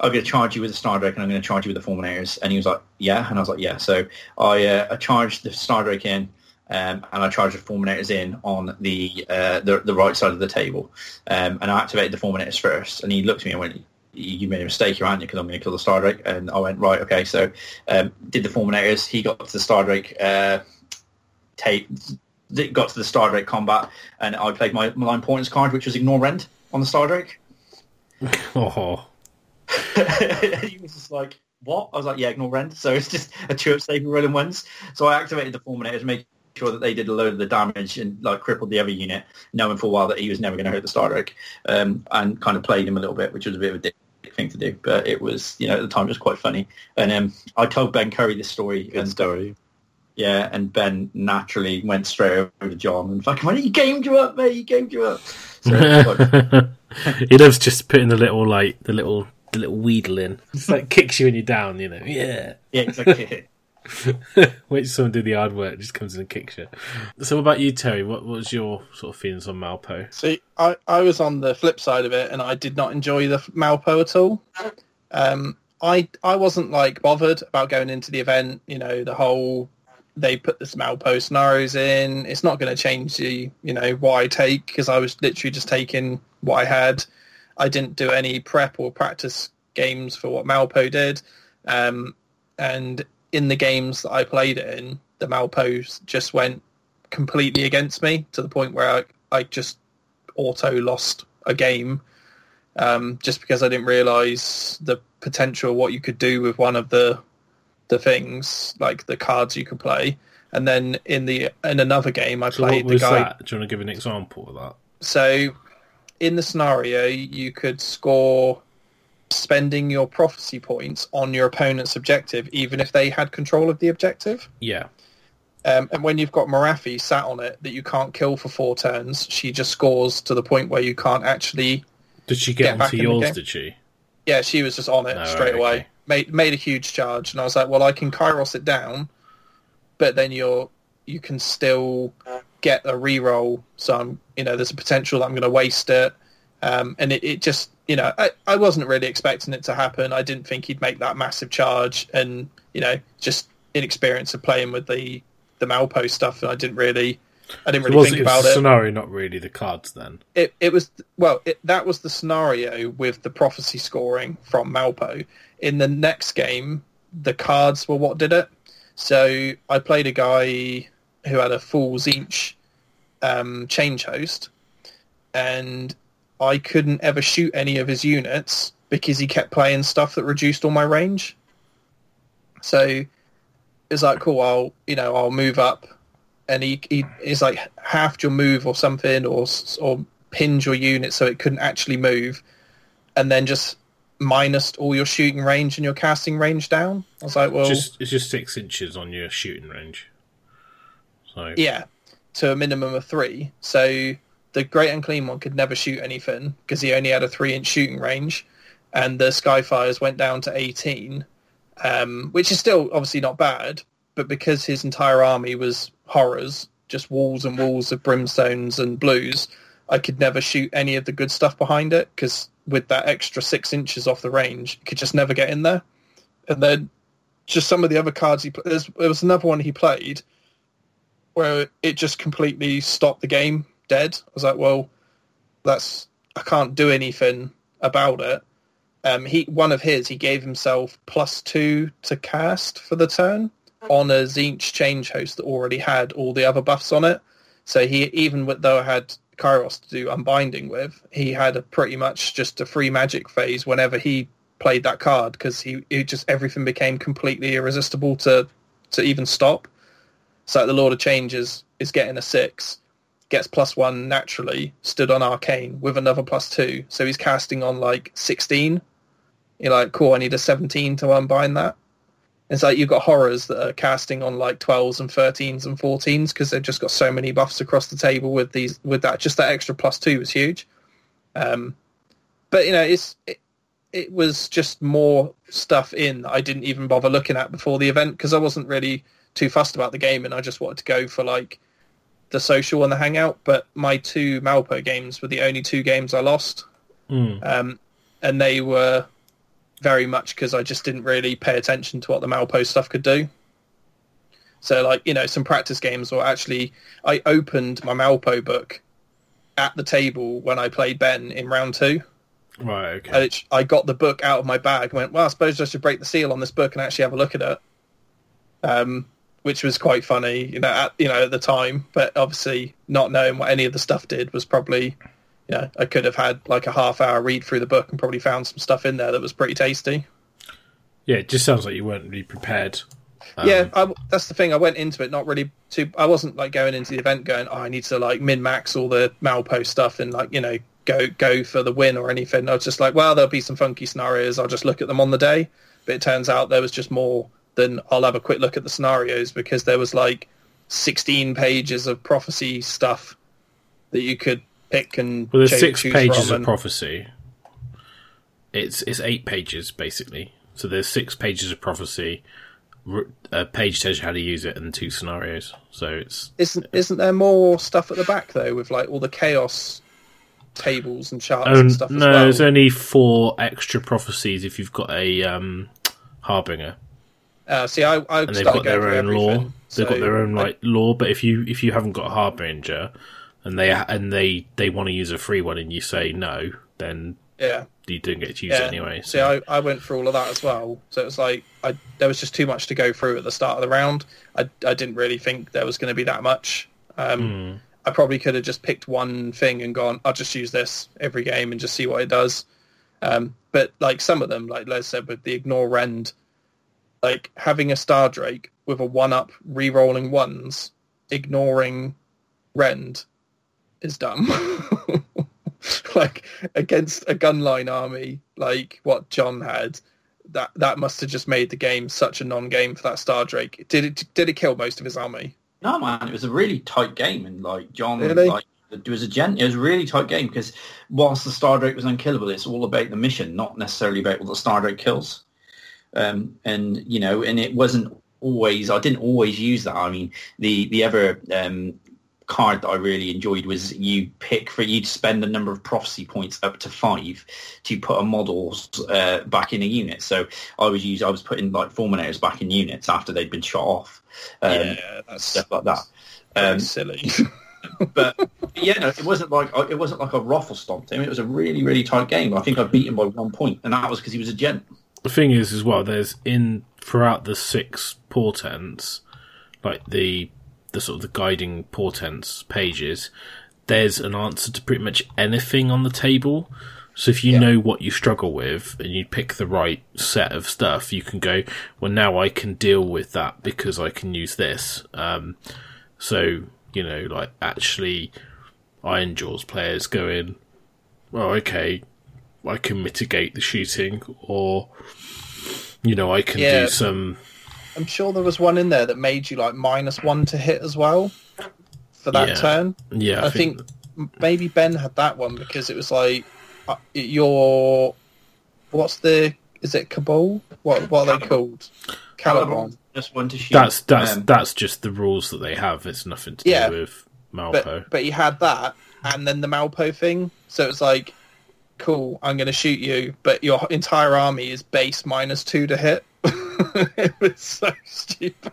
I'm going to charge you with the Star Drake and I'm going to charge you with the Fulminators. And he was like, yeah. And I was like, yeah. So I, uh, I charged the Star Drake in um, and I charged the Fulminators in on the, uh, the the right side of the table. Um, and I activated the Fulminators first. And he looked at me and went, you made a mistake here, aren't you? Because I'm going to kill the Star Drake. And I went, right, okay. So um, did the Fulminators. He got to the Star Drake uh, tape, got to the Star Drake combat. And I played my malign points card, which was Ignore Rend on the Star Drake. Oh, he was just like, what? I was like, yeah, ignore rend. So it's just a chirp saving rolling ones. So I activated the Fulminators, making sure that they did a load of the damage and like crippled the other unit, knowing for a while that he was never going to hurt the Star Drake, um, and kind of played him a little bit, which was a bit of a dick thing to do. But it was, you know, at the time it was quite funny. And um, I told Ben Curry this story. Good and, story. Yeah, and Ben naturally went straight over to John and fucking went, he gamed you up, mate, he gamed you up. So, he loves just putting the little like the little the little wheedle in. It's like kicks you when you're down, you know. Yeah. yeah, exactly. Wait someone do the hard work, just comes in and kicks you. So, what about you, Terry? What, what was your sort of feelings on Malpo? See, I, I was on the flip side of it, and I did not enjoy the Malpo at all. Um, I I wasn't like bothered about going into the event. You know, the whole they put the Malpo scenarios in. It's not going to change the you know what I take because I was literally just taking what I had. I didn't do any prep or practice games for what Malpo did, um, and in the games that I played it in, the Malpos just went completely against me to the point where I, I just auto lost a game um, just because I didn't realise the potential what you could do with one of the the things like the cards you could play. And then in the in another game, I So, what played the guy. that? Do you want to give an example of that? So in the scenario, you could score spending your prophecy points on your opponent's objective, even if they had control of the objective. Yeah. Um, and when you've got Morathi sat on it that you can't kill for four turns, she just scores to the point where you can't actually. Did she Get get onto yours? game. Did she? Yeah, she was just on it Oh, straight right, away. okay. Made made a huge charge, and I was like, well, I can Kairos it down, but then you're you can still get a reroll. So I'm, you know, there's a potential that I'm going to waste it. Um, and it, it just, you know, I, I wasn't really expecting it to happen. I didn't think he'd make that massive charge, and you know, just inexperience of playing with the the Malpo stuff, and I didn't really, I didn't really was think it about the it. scenario, not really the cards then? It it was well, it, that was the scenario with the prophecy scoring from Malpo. In the next game, the cards were what did it. So I played a guy who had a full Tzeentch um, change host, and I couldn't ever shoot any of his units because he kept playing stuff that reduced all my range. So it's like, cool, I'll you know I'll move up, and he he is like halved your move or something, or or pinned your unit so it couldn't actually move, and then just minused all your shooting range and your casting range down. I was like, well, Just it's just six inches on your shooting range. So Yeah, to a minimum of three. So the Great Unclean one could never shoot anything because he only had a three-inch shooting range, and the Skyfires went down to 18, um, which is still obviously not bad, but because his entire army was horrors, just walls and walls of brimstones and blues, I could never shoot any of the good stuff behind it because with that extra six inches off the range, you could just never get in there. And then just some of the other cards he played, there was another one he played where it just completely stopped the game dead. I was like, well, that's I can't do anything about it. Um, he one of his he gave himself plus two to cast for the turn on a Tzeentch change host that already had all the other buffs on it. So he even with, though I had Kairos to do unbinding with, he had a pretty much just a free magic phase whenever he played that card because he it just everything became completely irresistible to to even stop. So the Lord of Changes is getting a six, gets plus one naturally, stood on Arcane with another plus two. So he's casting on like 16. You're like, cool, I need a 17 to unbind that. It's like you've got horrors that are casting on like 12s and 13s and 14s because they've just got so many buffs across the table with these with that. Just that extra plus two was huge. Um, but you know, it's it, it was just more stuff in that I didn't even bother looking at before the event because I wasn't really too fussed about the game and I just wanted to go for like the social and the hangout. But my two Malpo games were the only two games I lost, Mm. um, and they were very much because I just didn't really pay attention to what the Malpo stuff could do. So like you know some practice games or actually I opened my Malpo book at the table when I played Ben in round two. Right. Okay. And I got the book out of my bag and went, well, I suppose I should break the seal on this book and actually have a look at it. Um, which was quite funny, you know, at, you know, at the time. But obviously not knowing what any of the stuff did was probably, you know, I could have had like a half hour read through the book and probably found some stuff in there that was pretty tasty. Yeah, it just sounds like you weren't really prepared. Um, yeah, I, that's the thing. I went into it not really too. I wasn't like going into the event going, oh, I need to like min max all the Malpo stuff and like you know go go for the win or anything. I was just like, well, there'll be some funky scenarios. I'll just look at them on the day. But it turns out there was just more than I'll have a quick look at the scenarios because there was like 16 pages of prophecy stuff that you could pick and Well, there's six pages of and- prophecy. It's it's eight pages basically. So there's six pages of prophecy. A page tells you how to use it, and two scenarios. So it's Isn't isn't there more stuff at the back though with like all the chaos tables and charts oh, and stuff no. as well? There's only four extra prophecies if you've got a um, harbinger, Uh, see, I, I and they've got their own law. everything, They've got their own I- like law. But if you if you haven't got a harbinger, and they and they they want to use a free one, and you say no, then yeah, you don't get to use yeah. it anyway. See, I, I went through all of that as well. So it was like I there was just too much to go through at the start of the round. I I didn't really think there was going to be that much. Um, Hmm. I probably could have just picked one thing and gone, I'll just use this every game and just see what it does. Um, but like some of them, like Les said, with the ignore rend, like having a Star Drake with a one up re-rolling ones, ignoring rend is dumb. like against a gunline army like what John had, that that must have just made the game such a non-game for that Star Drake. Did it did it kill most of his army? No, man, it was a really tight game, and like John, Really? like it was a gent. It was a really tight game because whilst the Star Drake was unkillable, it's all about the mission, not necessarily about what the Star Drake kills. Um, and you know, and it wasn't always. I didn't always use that. I mean, the the other um, card that I really enjoyed was you pick for you to spend a number of prophecy points up to five to put a model uh, back in a unit. So I was use I was putting like fulminators back in units after they'd been shot off. Um, yeah, that's stuff like that. Um, silly. but yeah, no, it wasn't like it wasn't like a ruffle stomped him. It was a really, really tight game. I think I beat him by one point, and that was because he was a gent. The thing is as well there's in throughout the six portents like the the sort of the guiding portents pages there's an answer to pretty much anything on the table so if you Yeah. know what you struggle with and you pick the right set of stuff you can go well now i can deal with that because i can use this um, so you know like actually Ironjawz players go in well okay I can mitigate the shooting, or you know, I can Yeah. do some. I'm sure there was one in there that made you like minus one to hit as well for that Yeah. turn. Yeah, I, think, m maybe Ben had that one because it was like uh, your what's the is it Cabal? What what are they called? Khailebron. just one to shoot. that's that's Um, that's just the rules that they have. It's nothing to Yeah. do with Malpo. But but he had that and then the Malpo thing. So it was like, cool, I'm going to shoot you, but your entire army is base minus two to hit. it was so stupid.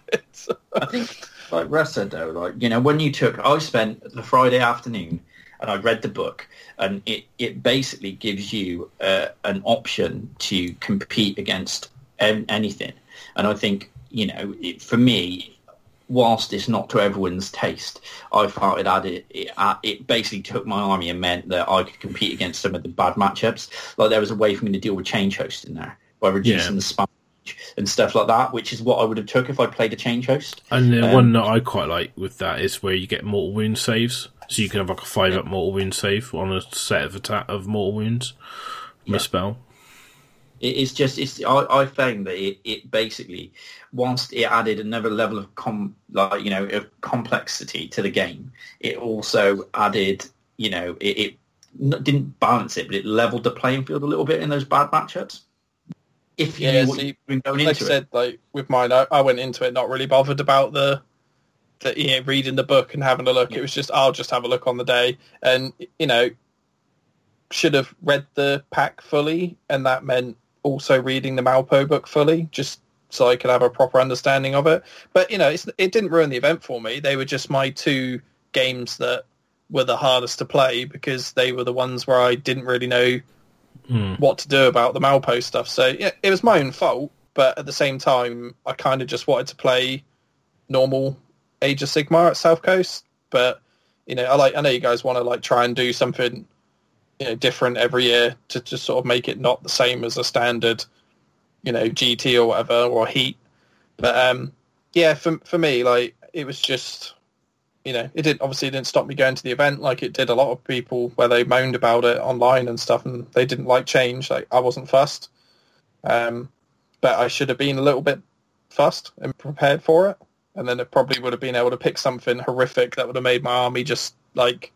I think, like Russ said though, like you know, when you took, I spent the Friday afternoon and I read the book, and it it basically gives you uh, an option to compete against anything, and I think you know, it, for me. Whilst it's not to everyone's taste, I felt it added it, uh, it basically took my army and meant that I could compete against some of the bad matchups. Like there was a way for me to deal with change host in there by reducing Yeah. the spam and stuff like that, which is what I would have took if I played a change host. and the um, one that I quite like with that is where you get mortal wound saves. So you can have like a five up mortal wound save on a set of attack of mortal wounds. Misspell. It is just it's I, I found that it, it basically whilst it added another level of com like you know of complexity to the game, it also added you know it, it didn't balance it, but it leveled the playing field a little bit in those bad matchups. If you Yeah, see, you've been going like I into it, said, like with mine, I, I went into it not really bothered about the, the you know, reading the book and having a look. It was just I'll just have a look on the day, and you know, should have read the pack fully, and that meant also reading the Malpo book fully, just so I could have a proper understanding of it. But you know, it's, it didn't ruin the event for me. They were just my two games that were the hardest to play because they were the ones where I didn't really know Hmm. what to do about the Malpo stuff. So yeah, it was my own fault, but at the same time, I kind of just wanted to play normal Age of Sigmar at South Coast. But you know, I like I know you guys want to like try and do something you know different every year to just sort of make it not the same as a standard you know GT or whatever or Heat. But um, yeah, for for me, like it was just you know, it didn't obviously it didn't stop me going to the event like it did a lot of people where they moaned about it online and stuff, and they didn't like change. Like I wasn't fussed, um, but I should have been a little bit fussed and prepared for it, and then it probably would have been able to pick something horrific that would have made my army just like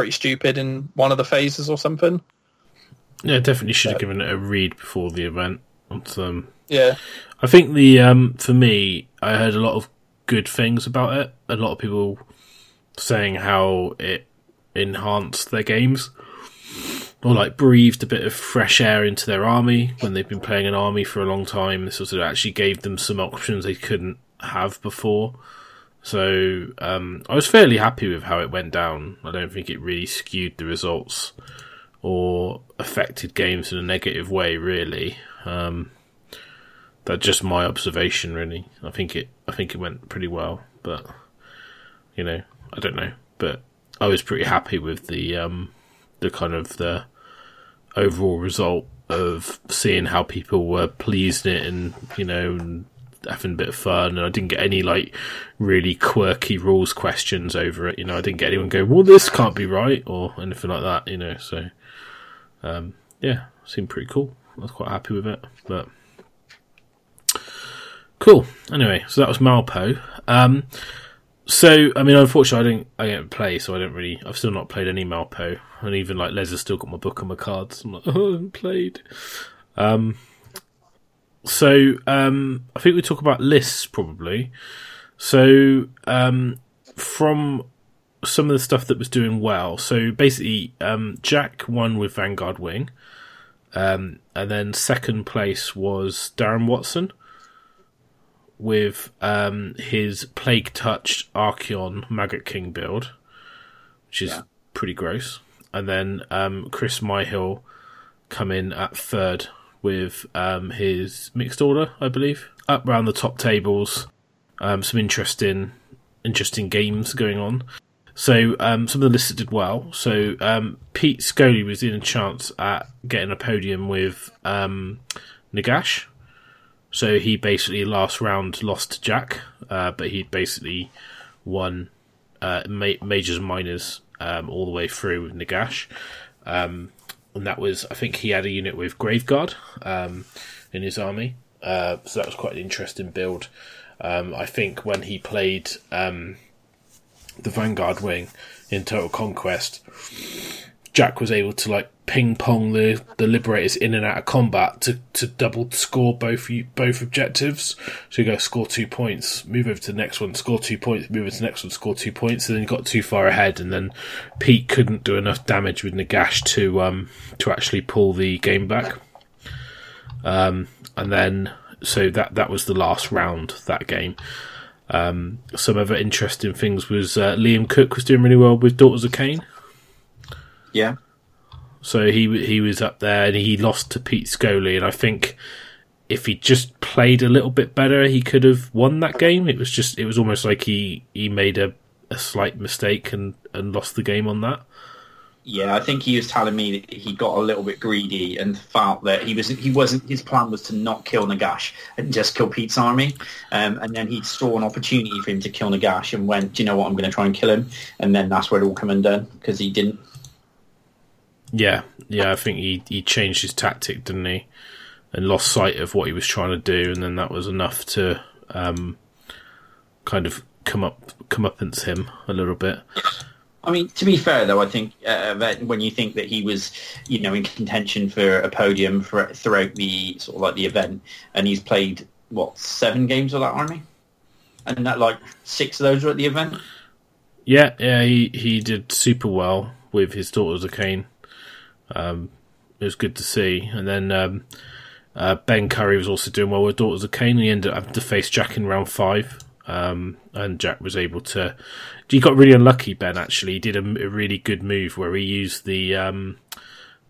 pretty stupid in one of the phases or something. Yeah, definitely should have given it a read before the event. Um, Yeah, I think the um, for me, I heard a lot of good things about it. A lot of people saying how it enhanced their games or like breathed a bit of fresh air into their army when they've been playing an army for a long time. This sort of actually gave them some options they couldn't have before. So um, I was fairly happy with how it went down. I don't think it really skewed the results or affected games in a negative way, really. Um, that's just my observation, really. I think it, I think it went pretty well, but you know, I don't know. But I was pretty happy with the, um, the kind of the overall result of seeing how people were pleased it, and you know, and having a bit of fun. And I didn't get any like really quirky rules questions over it. You know, I didn't get anyone go, "Well, this can't be right" or anything like that. You know, so um, yeah, seemed pretty cool. I was quite happy with it, but. Cool. Anyway, so that was Malpo. Um, so I mean, unfortunately, I didn't. I didn't play, so I don't really. I've still not played any Malpo, and even like Les has still got my book and my cards. I'm like, oh, I haven't played. Um, so um, I think we talk about lists probably. So um, from some of the stuff that was doing well. So basically, um, Jack won with Vanguard Wing, um, and then second place was Darren Watson with um, his plague touched Archaon Maggot King build, which is Yeah. pretty gross. And then um, Chris Myhill come in at third with um, his mixed order, I believe. Up round the top tables, um, some interesting, interesting games going on. So um, some of the lists did well. So um, Pete Scully was in a chance at getting a podium with um, Nagash. So he basically last round lost to Jack, uh, but he basically won uh, ma- majors and minors um, all the way through with Nagash. Um, and that was, I think he had a unit with Graveguard um, in his army. Uh, so that was quite an interesting build. Um, I think when he played um, the Vanguard wing in Total Conquest, Jack was able to like ping pong the, the liberators in and out of combat to, to double score both both objectives. So you go score two points, move over to the next one, score two points, move over to the next one, score two points, and then you got too far ahead, and then Pete couldn't do enough damage with Nagash to um to actually pull the game back. Um, and then so that that was the last round that game. Um, some other interesting things was uh, Liam Cook was doing really well with Daughters of Khaine. Yeah. So he he was up there and he lost to Pete Scully, and I think if he just played a little bit better, he could have won that game. It was just it was almost like he he made a, a slight mistake and and lost the game on that. Yeah, I think he was telling me that he got a little bit greedy and felt that he was he wasn't his plan was to not kill Nagash and just kill Pete's army, um, and then he saw an opportunity for him to kill Nagash and went, do you know what, I'm going to try and kill him, and then that's where it all came undone because he didn't. Yeah, yeah, I think he he changed his tactic, didn't he? And lost sight of what he was trying to do, and then that was enough to um, kind of come up come up against him a little bit. I mean, to be fair though, I think uh, that when you think that he was, you know, in contention for a podium for, throughout the sort of like the event, and he's played what seven games with that army, and that like six of those were at the event. Yeah, yeah, he he did super well with his Daughters of Khaine. Um, it was good to see, and then um, Uh, ben Curry was also doing well with Daughters of Khaine. He ended up having to face Jack in round five, um, and Jack was able to. He got really unlucky. Ben actually he did a, a really good move where he used the um,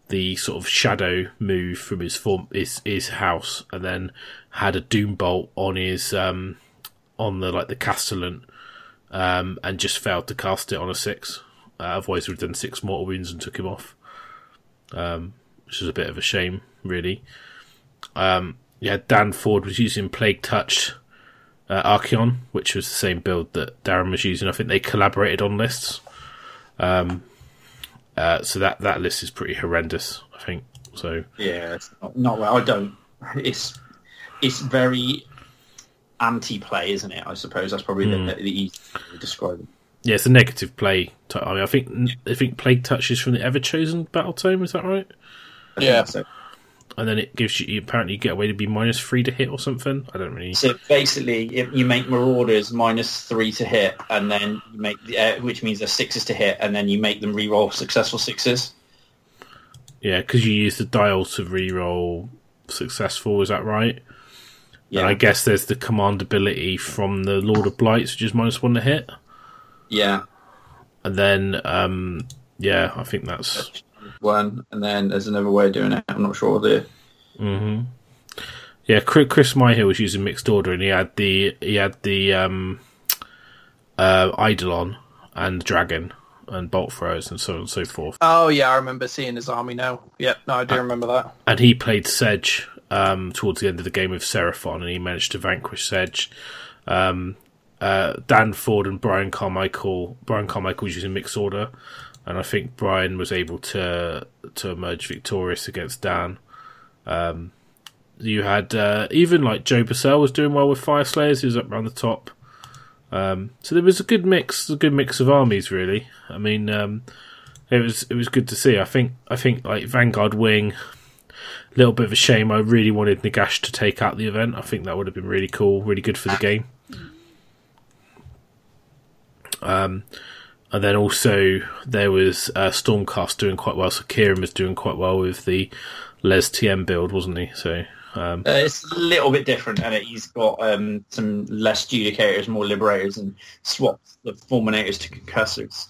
the sort of shadow move from his form his his house, and then had a doom bolt on his um, on the like the castellan, um, and just failed to cast it on a six. Uh, otherwise, have done six mortal wounds and took him off, um, which is a bit of a shame, really. Um, yeah, Dan Ford was using Plague Touch uh, Archaon, which was the same build that Darren was using. I think they collaborated on lists. Um, uh, so that, that list is pretty horrendous, I think. So Yeah, it's not, not well. I don't. It's it's very anti-play, isn't it? I suppose that's probably Hmm. the, the easiest way to describe it. Yeah, it's a negative play. T- I mean, I think I think Plague touches from the Everchosen Battletome. Is that right? Yeah. So, And then it gives you you apparently you get away to be minus three to hit or something. I don't really. so basically, if you make Marauders minus three to hit, and then you make the, uh, which means they're sixes to hit, and then you make them re-roll successful sixes. Yeah, because you use the dial to reroll successful. Is that right? Yeah, And I guess there's the command ability from the Lord of Blights, which is minus one to hit. Yeah. And then, um, yeah, I think that's. One, and then there's another way of doing it. I'm not sure the hmm Yeah, Chris, Chris Myhill was using mixed order, and he had the he had the um, uh, Eidolon and Dragon and Bolt Throws and so on and so forth. Oh yeah, I remember seeing his army now. Yep, no, I do remember that. and he played Sedge um, towards the end of the game with Seraphon, and he managed to vanquish Sedge. Um, uh, Dan Ford and Brian Carmichael. Brian Carmichael was using mixed order, and I think Brian was able to to emerge victorious against Dan. Um, you had uh, even like Joe Bassell was doing well with Fyreslayers. He was up around the top. Um, so there was a good mix, a good mix of armies, really. I mean, um, it was it was good to see. I think I think like Vanguard Wing, a little bit of a shame. I really wanted Nagash to take out the event. I think that would have been really cool, really good for the game. Um, and then also there was uh, Stormcast doing quite well. So Kieran was doing quite well with the Les TM build, wasn't he? So um, Uh, it's a little bit different, and he's got um, some less judicators, more liberators, and swaps the fulminators to concussors,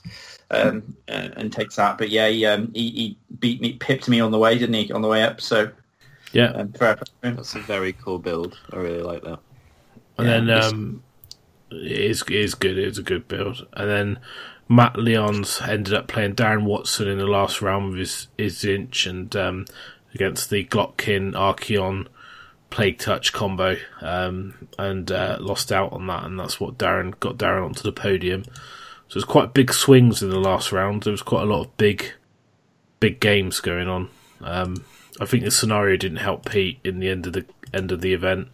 um, and, and takes that. But yeah, he, um, he, he beat me, pipped me on the way, didn't he? On the way up, so yeah, um, fair play to him. That's a very cool build. I really like that. and Yeah, then um, it is it is good. It's a good build. And then Matt Leons ended up playing Darren Watson in the last round with his his inch and um, against the Glottkin Archaon Plague Touch combo, um, and uh, lost out on that. And that's what Darren got Darren onto the podium. So it's quite big swings in the last round. There was quite a lot of big big games going on. Um, I think the scenario didn't help Pete in the end of the end of the event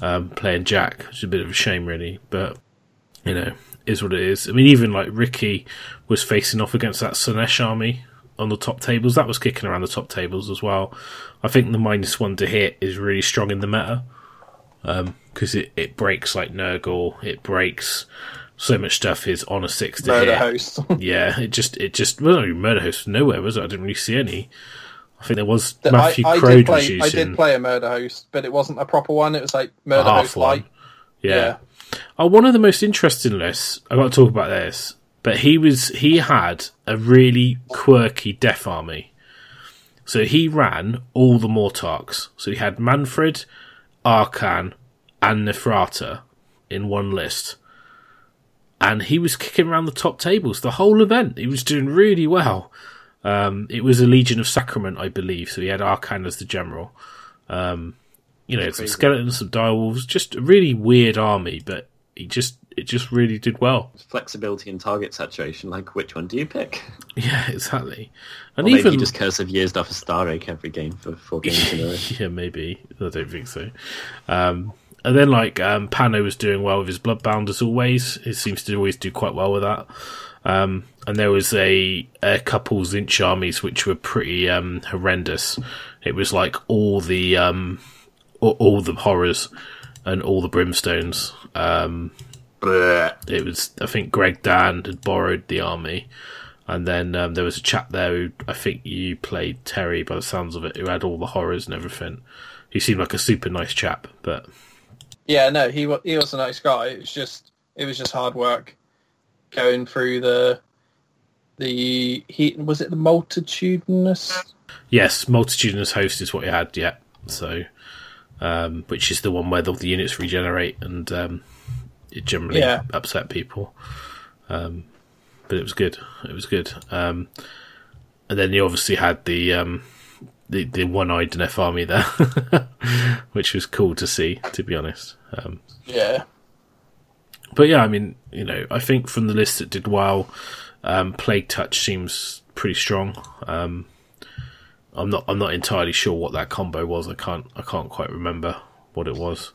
um, playing Jack, which is a bit of a shame, really. But you know, is what it is. I mean, even like Ricky was facing off against that Slaanesh army on the top tables. That was kicking around the top tables as well. I think the minus one to hit is really strong in the meta because it, it breaks like Nurgle. It breaks so much stuff is on a six to Murder hit. host. Yeah, it just it just well, murder host was nowhere was it? I didn't really see any. I think there was I, Matthew I did was play. using I did play a murder host, but it wasn't a proper one. It was like murder host light. Yeah. Oh, one of the most interesting lists. I got to talk about this, but he was he had a really quirky death army. So he ran all the Mortarchs. So he had Mannfred, Arkhan, and Neferata in one list. And he was kicking around the top tables the whole event. He was doing really well. Um, it was a Legion of Sacrament, I believe. So he had Arkhan as the general. Um, you know, some skeletons, some direwolves, just a really weird army, but he just it just really did well. Flexibility and target saturation. Like, which one do you pick? Yeah, exactly. And Or maybe even he just curse have used off a star rake every game for four games in a row. yeah, maybe I don't think so. Um, and then like um, Pano was doing well with his Bloodbound as always. He seems to always do quite well with that. Um, and there was a, a couple Tzeentch armies which were pretty um, horrendous. It was like all the um, all, all the horrors and all the brimstones. Um, it was I think Greg Dan had borrowed the army, and then um, there was a chap there who I think you played Terry by the sounds of it, who had all the horrors and everything. he seemed like a super nice chap. But Yeah, no, he wa- he was a nice guy. It was just it was just hard work going through the the he was it the multitudinous yes, multitudinous host is what you had. Yeah, so um, which is the one where all the units regenerate and um, it generally Yeah. upset people. Um, but it was good. It was good. Um, and then you obviously had the um, the, the one-eyed Nef army there, which was cool to see. To be honest. Um, yeah but yeah, I mean, you know, I think from the list that did well, um, Plague Touch seems pretty strong. Um, I'm not, I'm not entirely sure what that combo was. I can't, I can't quite remember what it was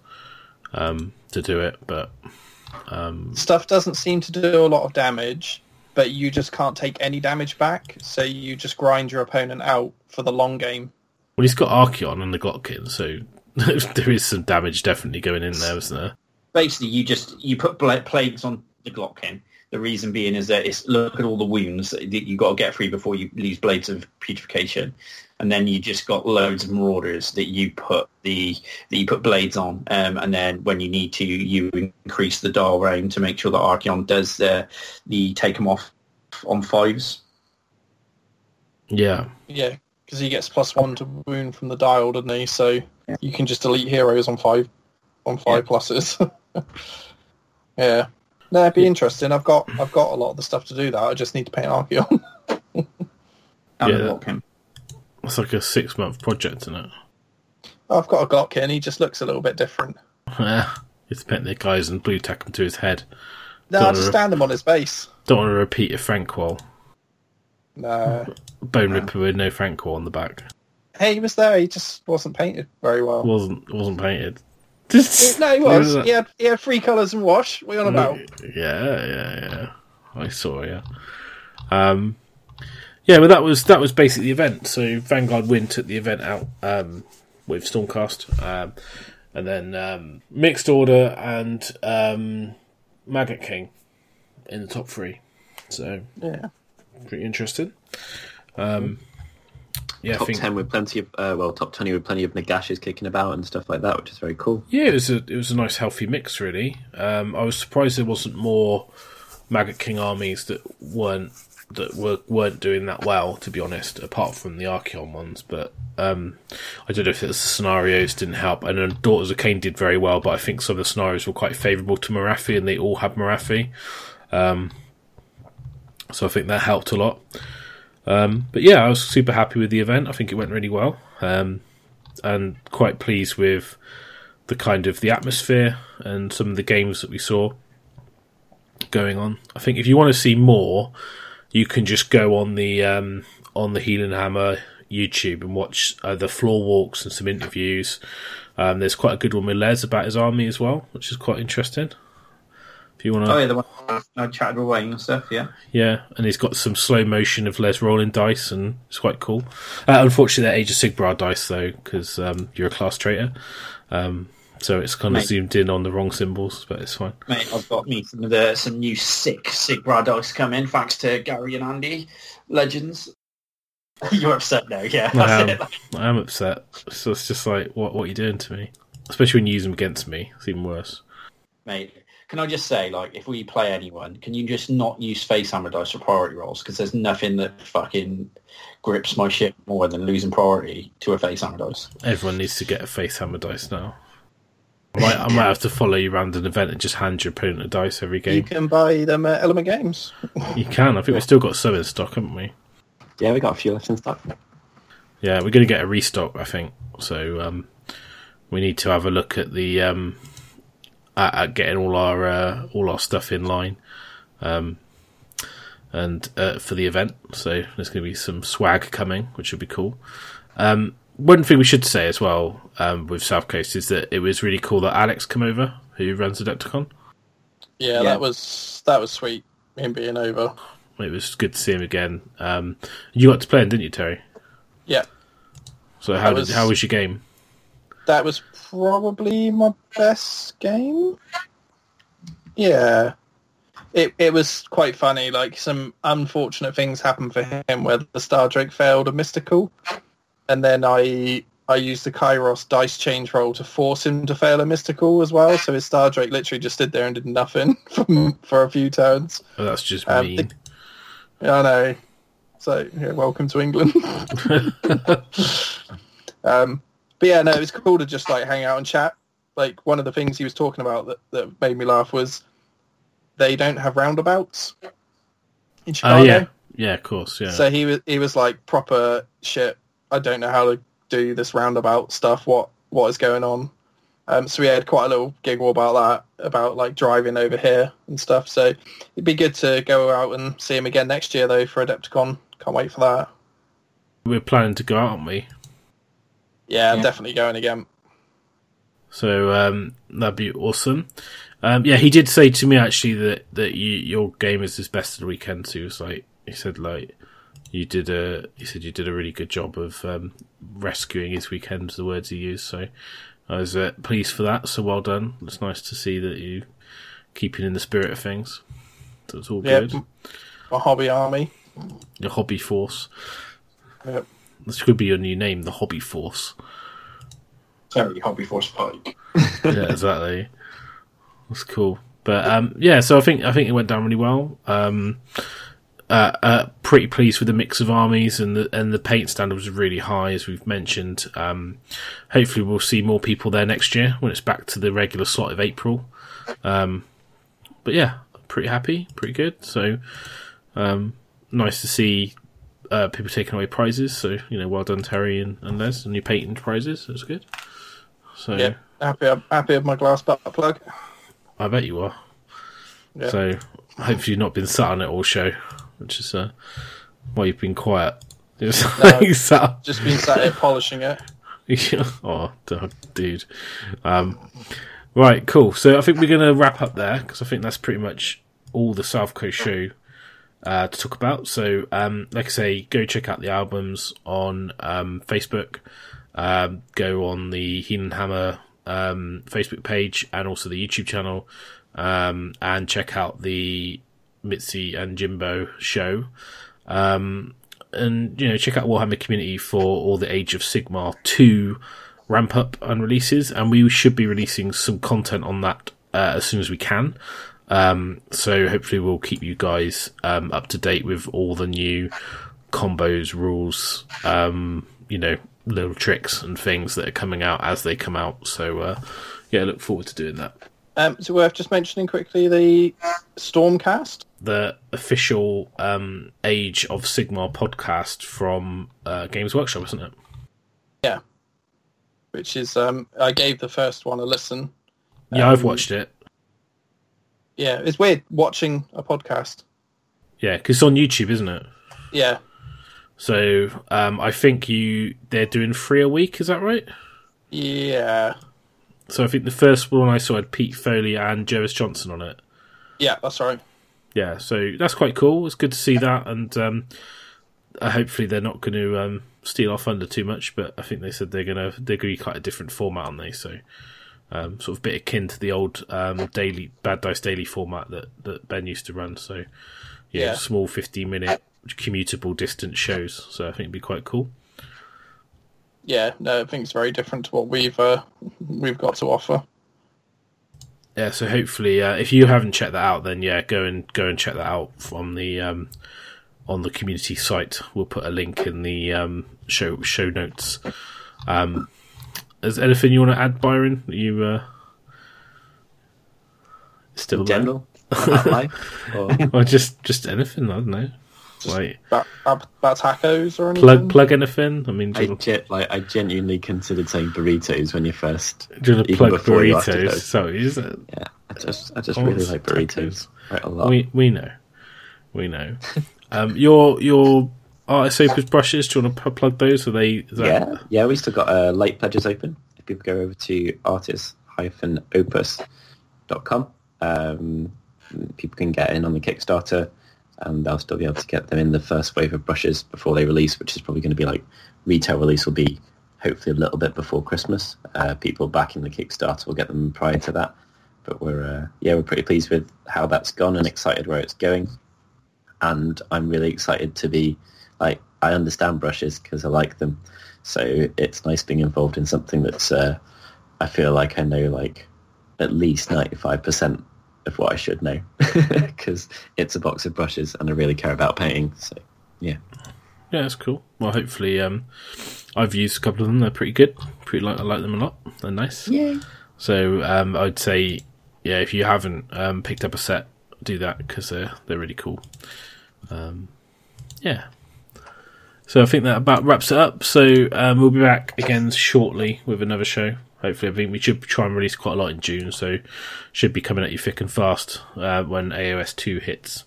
um, to do it. But stuff doesn't seem to do a lot of damage, but you just can't take any damage back, so you just grind your opponent out for the long game. well, he's got Archaon and the Glottkin, so there is some damage definitely going in there, isn't there? Basically, you just you put bla- plagues on the Glottkin. The reason being is that it's look at all the wounds that you got to get through before you lose blades of putrefaction, and then you just got loads of marauders that you put the that you put blades on, um, and then when you need to, you increase the dial round to make sure that Archaon does the the take them off on fives. Yeah, Yeah, because he gets plus one to wound from the dial, doesn't he? So you can just delete heroes on five on five pluses. yeah, no, it'd be interesting. I've got I've got a lot of the stuff to do that. I just need to paint Archaon. And Yeah. the Glottkin. it's like a six month project, isn't it? Oh, I've got a Glottkin. He just looks a little bit different. it's paint the guys and blue tack him to his head. No, Don't I just worry. stand him on his base. Don't want to repeat a Frank Frankwall. No. Bone Ripper with no Frank Frankwall on the back. Hey, he was there. He just wasn't painted very well. wasn't wasn't painted. No, he was. He had, he had three colours and wash. We are you on about? Yeah, yeah, yeah. I saw, yeah. Um, yeah, but that was that was basically the event. So Vanguard Win took the event out um, with Stormcast, um, and then um, Mixed Order and um, Maggotkin in the top three. So Yeah. pretty interesting. Um, yeah, top think ten with plenty of uh, well, top twenty with plenty of Nagashes kicking about and stuff like that, which is very cool. Yeah, it was a it was a nice healthy mix really. Um, I was surprised there wasn't more Maggotkin armies that weren't that were weren't doing that well, to be honest, apart from the Archaon ones. But um, I don't know if it was the scenarios didn't help. And then Daughters of Khaine did very well, but I think some of the scenarios were quite favourable to Morathi, and they all had Morathi. Um, so I think that helped a lot. Um, but yeah, I was super happy with the event. I think it went really well, um, and quite pleased with the kind of the atmosphere and some of the games that we saw going on. I think if you want to see more, you can just go on the um, on the Heelanhammer YouTube and watch uh, the floor walks and some interviews. Um, there's quite a good one with Les about his army as well, which is quite interesting. If you want to, Oh yeah, the one I chatted away and stuff. Yeah. yeah, and he's got some slow motion of Les rolling dice, and it's quite cool. Uh, unfortunately, they're Age of Sigmar dice though, because um, you're a class traitor, um, so it's kind of Mate. zoomed in on the wrong symbols, but it's fine. Mate, I've got me some of the some new sick Sigmar dice coming thanks to Gary and Andy, legends. You're upset now, yeah. I am. I am upset. So it's just like, what what are you doing to me? Especially when you use them against me, it's even worse. Mate, can I just say, like, if we play anyone, can you just not use face hammer dice for priority rolls? Because there's nothing that fucking grips my shit more than losing priority to a face hammer dice. Everyone needs to get a face hammer dice now. I might, I might have to follow you around an event and just hand your opponent a dice every game. You can buy them at Element Games. You can. I think we've still got some in stock, haven't we? Yeah, we got a few left in stock. Yeah, we're going to get a restock, I think. So um, we need to have a look at the um, at, at getting all our uh, all our stuff in line, um, and uh, for the event. So there's going to be some swag coming, which would be cool. Um, one thing we should say as well um, with South Coast is that it was really cool that Alex came over, who runs Adepticon. Yeah, Yeah. that was that was sweet. Him being over. It was good to see him again. Um, you got to play him, didn't you, Terry? Yeah, So how was- did how was your game? that was probably my best game. Yeah, it it was quite funny. Like some unfortunate things happened for him, where the Star Drake failed a mystical, and then I I used the Kairos dice change roll to force him to fail a mystical as well. So his Star Drake literally just stood there and did nothing for, for a few turns. Oh, that's just Um, mean. I know. So yeah, welcome to England. um, but yeah, no, it was cool to just like hang out and chat. Like one of the things he was talking about that, that made me laugh was they don't have roundabouts in Oh Chicago. yeah, yeah, of course, yeah. So he was he was like proper shit. I don't know how to do this roundabout stuff. What what is going on? Um, so we had quite a little giggle about that, about like driving over here and stuff. So it'd be good to go out and see him again next year though for Adepticon. Can't wait for that. We're planning to go out, aren't we? Yeah, I'm Yeah. definitely going again. So um, that'd be awesome. Um, yeah, he did say to me actually that that you, your game is his best of the weekend. So he was like, he said like you did a, he said you did a really good job of um, rescuing his weekend. The words he used. So I was uh, pleased for that. So well done. It's nice to see that you keeping in the spirit of things. So it's all good. my hobby army. Your hobby force. Yep. This could be your new name, the Hobby Force. Terry Hobby Force Pike. yeah, exactly. That's cool. But um, yeah, so I think I think it went down really well. Um, uh, uh, pretty pleased with the mix of armies and the and the paint standard was really high, as we've mentioned. Um, hopefully, we'll see more people there next year when it's back to the regular slot of April. Um, but yeah, pretty happy, pretty good. So um, nice to see uh, people taking away prizes. So you know, well done Terry and, and Les, and your patent prizes. That's good. So Yeah, happy happy with my glass butt plug. I bet you are. Yeah. So hopefully you've not been sat on it all show, which is uh, why you've been quiet. Just No. sat. Just been sat here polishing it. oh, dude. Um, right, cool. So I think we're going to wrap up there because I think that's pretty much all the South Coast show uh, to talk about. So, um, like I say, go check out the albums on um, Facebook. Um, go on the Heelanhammer um, Facebook page and also the YouTube channel, um, and check out the Mitzi and Jimbo show. Um, and you know, check out Warhammer Community for all the Age of Sigmar two ramp up and releases, and we should be releasing some content on that uh, as soon as we can. Um, so hopefully we'll keep you guys um, up to date with all the new combos, rules, um, you know, little tricks and things that are coming out as they come out. So uh, yeah, look forward to doing that. Um, is it worth just mentioning quickly the Stormcast? The official um, Age of Sigmar podcast from uh, Games Workshop, isn't it? Yeah. Which is, um, I gave the first one a listen. Yeah, I've Um, watched it. Yeah, it's weird watching a podcast. Yeah, because it's on YouTube, isn't it? Yeah, So um, I think you they're doing three a week. Is that right? yeah, So I think the first one I saw had Pete Foley and Jervis Johnson on it. yeah. That's right. Yeah, so that's quite cool. It's good to see that, and um, uh, hopefully they're not going to um, steal off under too much. But I think they said they're going to they're going to be quite a different format, aren't they? So um, sort of bit akin to the old um, daily Bad Dice Daily format that, that Ben used to run. So yeah, Yeah. small fifteen minute commutable distance shows. So I think it'd be quite cool. Yeah, no, I think it's very different to what we've uh, we've got to offer. Yeah, so hopefully, uh, if you haven't checked that out, then yeah, go and go and check that out from the um, on the community site. We'll put a link in the um, show show notes. Um, is anything you want to add, Byron? You uh, still In there? general, life, or Or just just anything? I don't know. Like About, about, about tacos or anything? plug plug anything? I mean, I, you, ge- like, I genuinely considered saying burritos when you first. do you want to plug before you to burritos? go. So is it? Yeah, I just, I just Oh, really it's like tacos. burritos quite a lot. We we know, we know. um, your your Artis Opus brushes. Do you want to plug those? Are they? That, Yeah, yeah, we still got uh, late pledges open. If people go over to artist-opus.com, um, people can get in on the Kickstarter, and they'll still be able to get them in the first wave of brushes before they release, which is probably going to be like retail release will be hopefully a little bit before Christmas. Uh, people backing the Kickstarter will get them prior to that. But we're uh, yeah, we're pretty pleased with how that's gone and excited where it's going. And I'm really excited to be like I understand brushes because I like them. So it's nice being involved in something that's uh, I feel like I know like at least ninety five percent of what I should know because it's a box of brushes and I really care about painting. So yeah. Yeah, that's cool. Well, hopefully, um, I've used a couple of them. They're pretty good. Pretty like I like them a lot. They're nice. Yeah. So um, I'd say, yeah, if you haven't um, picked up a set, do that because they're they're really cool. Um, yeah. So I think that about wraps it up. So um, we'll be back again shortly with another show. Hopefully, I think we should try and release quite a lot in June. So should be coming at you thick and fast uh, when AOS two hits.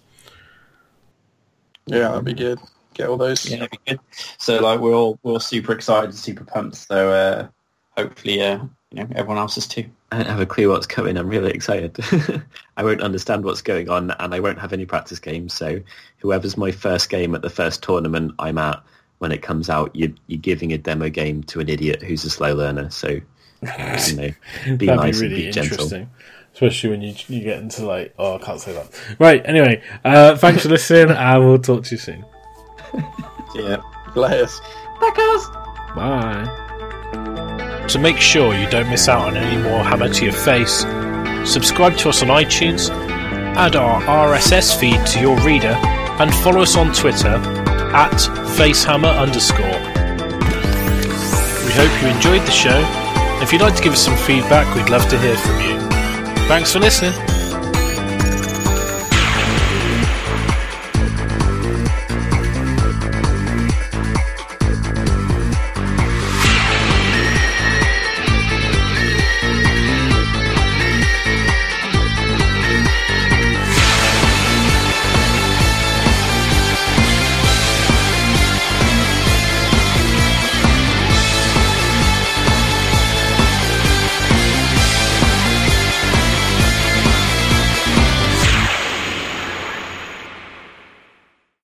Yeah, that'd be good. Get all those. Yeah, that'd be good. So like we're all we're all super excited, super pumped. So uh, hopefully, uh, you know, everyone else is too. I don't have a clue what's coming. I'm really excited. I won't understand what's going on, and I won't have any practice games. So, whoever's my first game at the first tournament I'm at when it comes out, you're, you're giving a demo game to an idiot who's a slow learner. So, you know, be That'd nice be and be gentle. Especially when you you get into like, oh, I can't say that. Right. Anyway, uh, thanks for listening, and we'll talk to you soon. Yeah. Layers. Bye. To make sure you don't miss out on any more Hammer to Your Face, subscribe to us on iTunes, add our RSS feed to your reader, and follow us on Twitter at facehammer underscore. We hope you enjoyed the show. If you'd like to give us some feedback, we'd love to hear from you. Thanks for listening.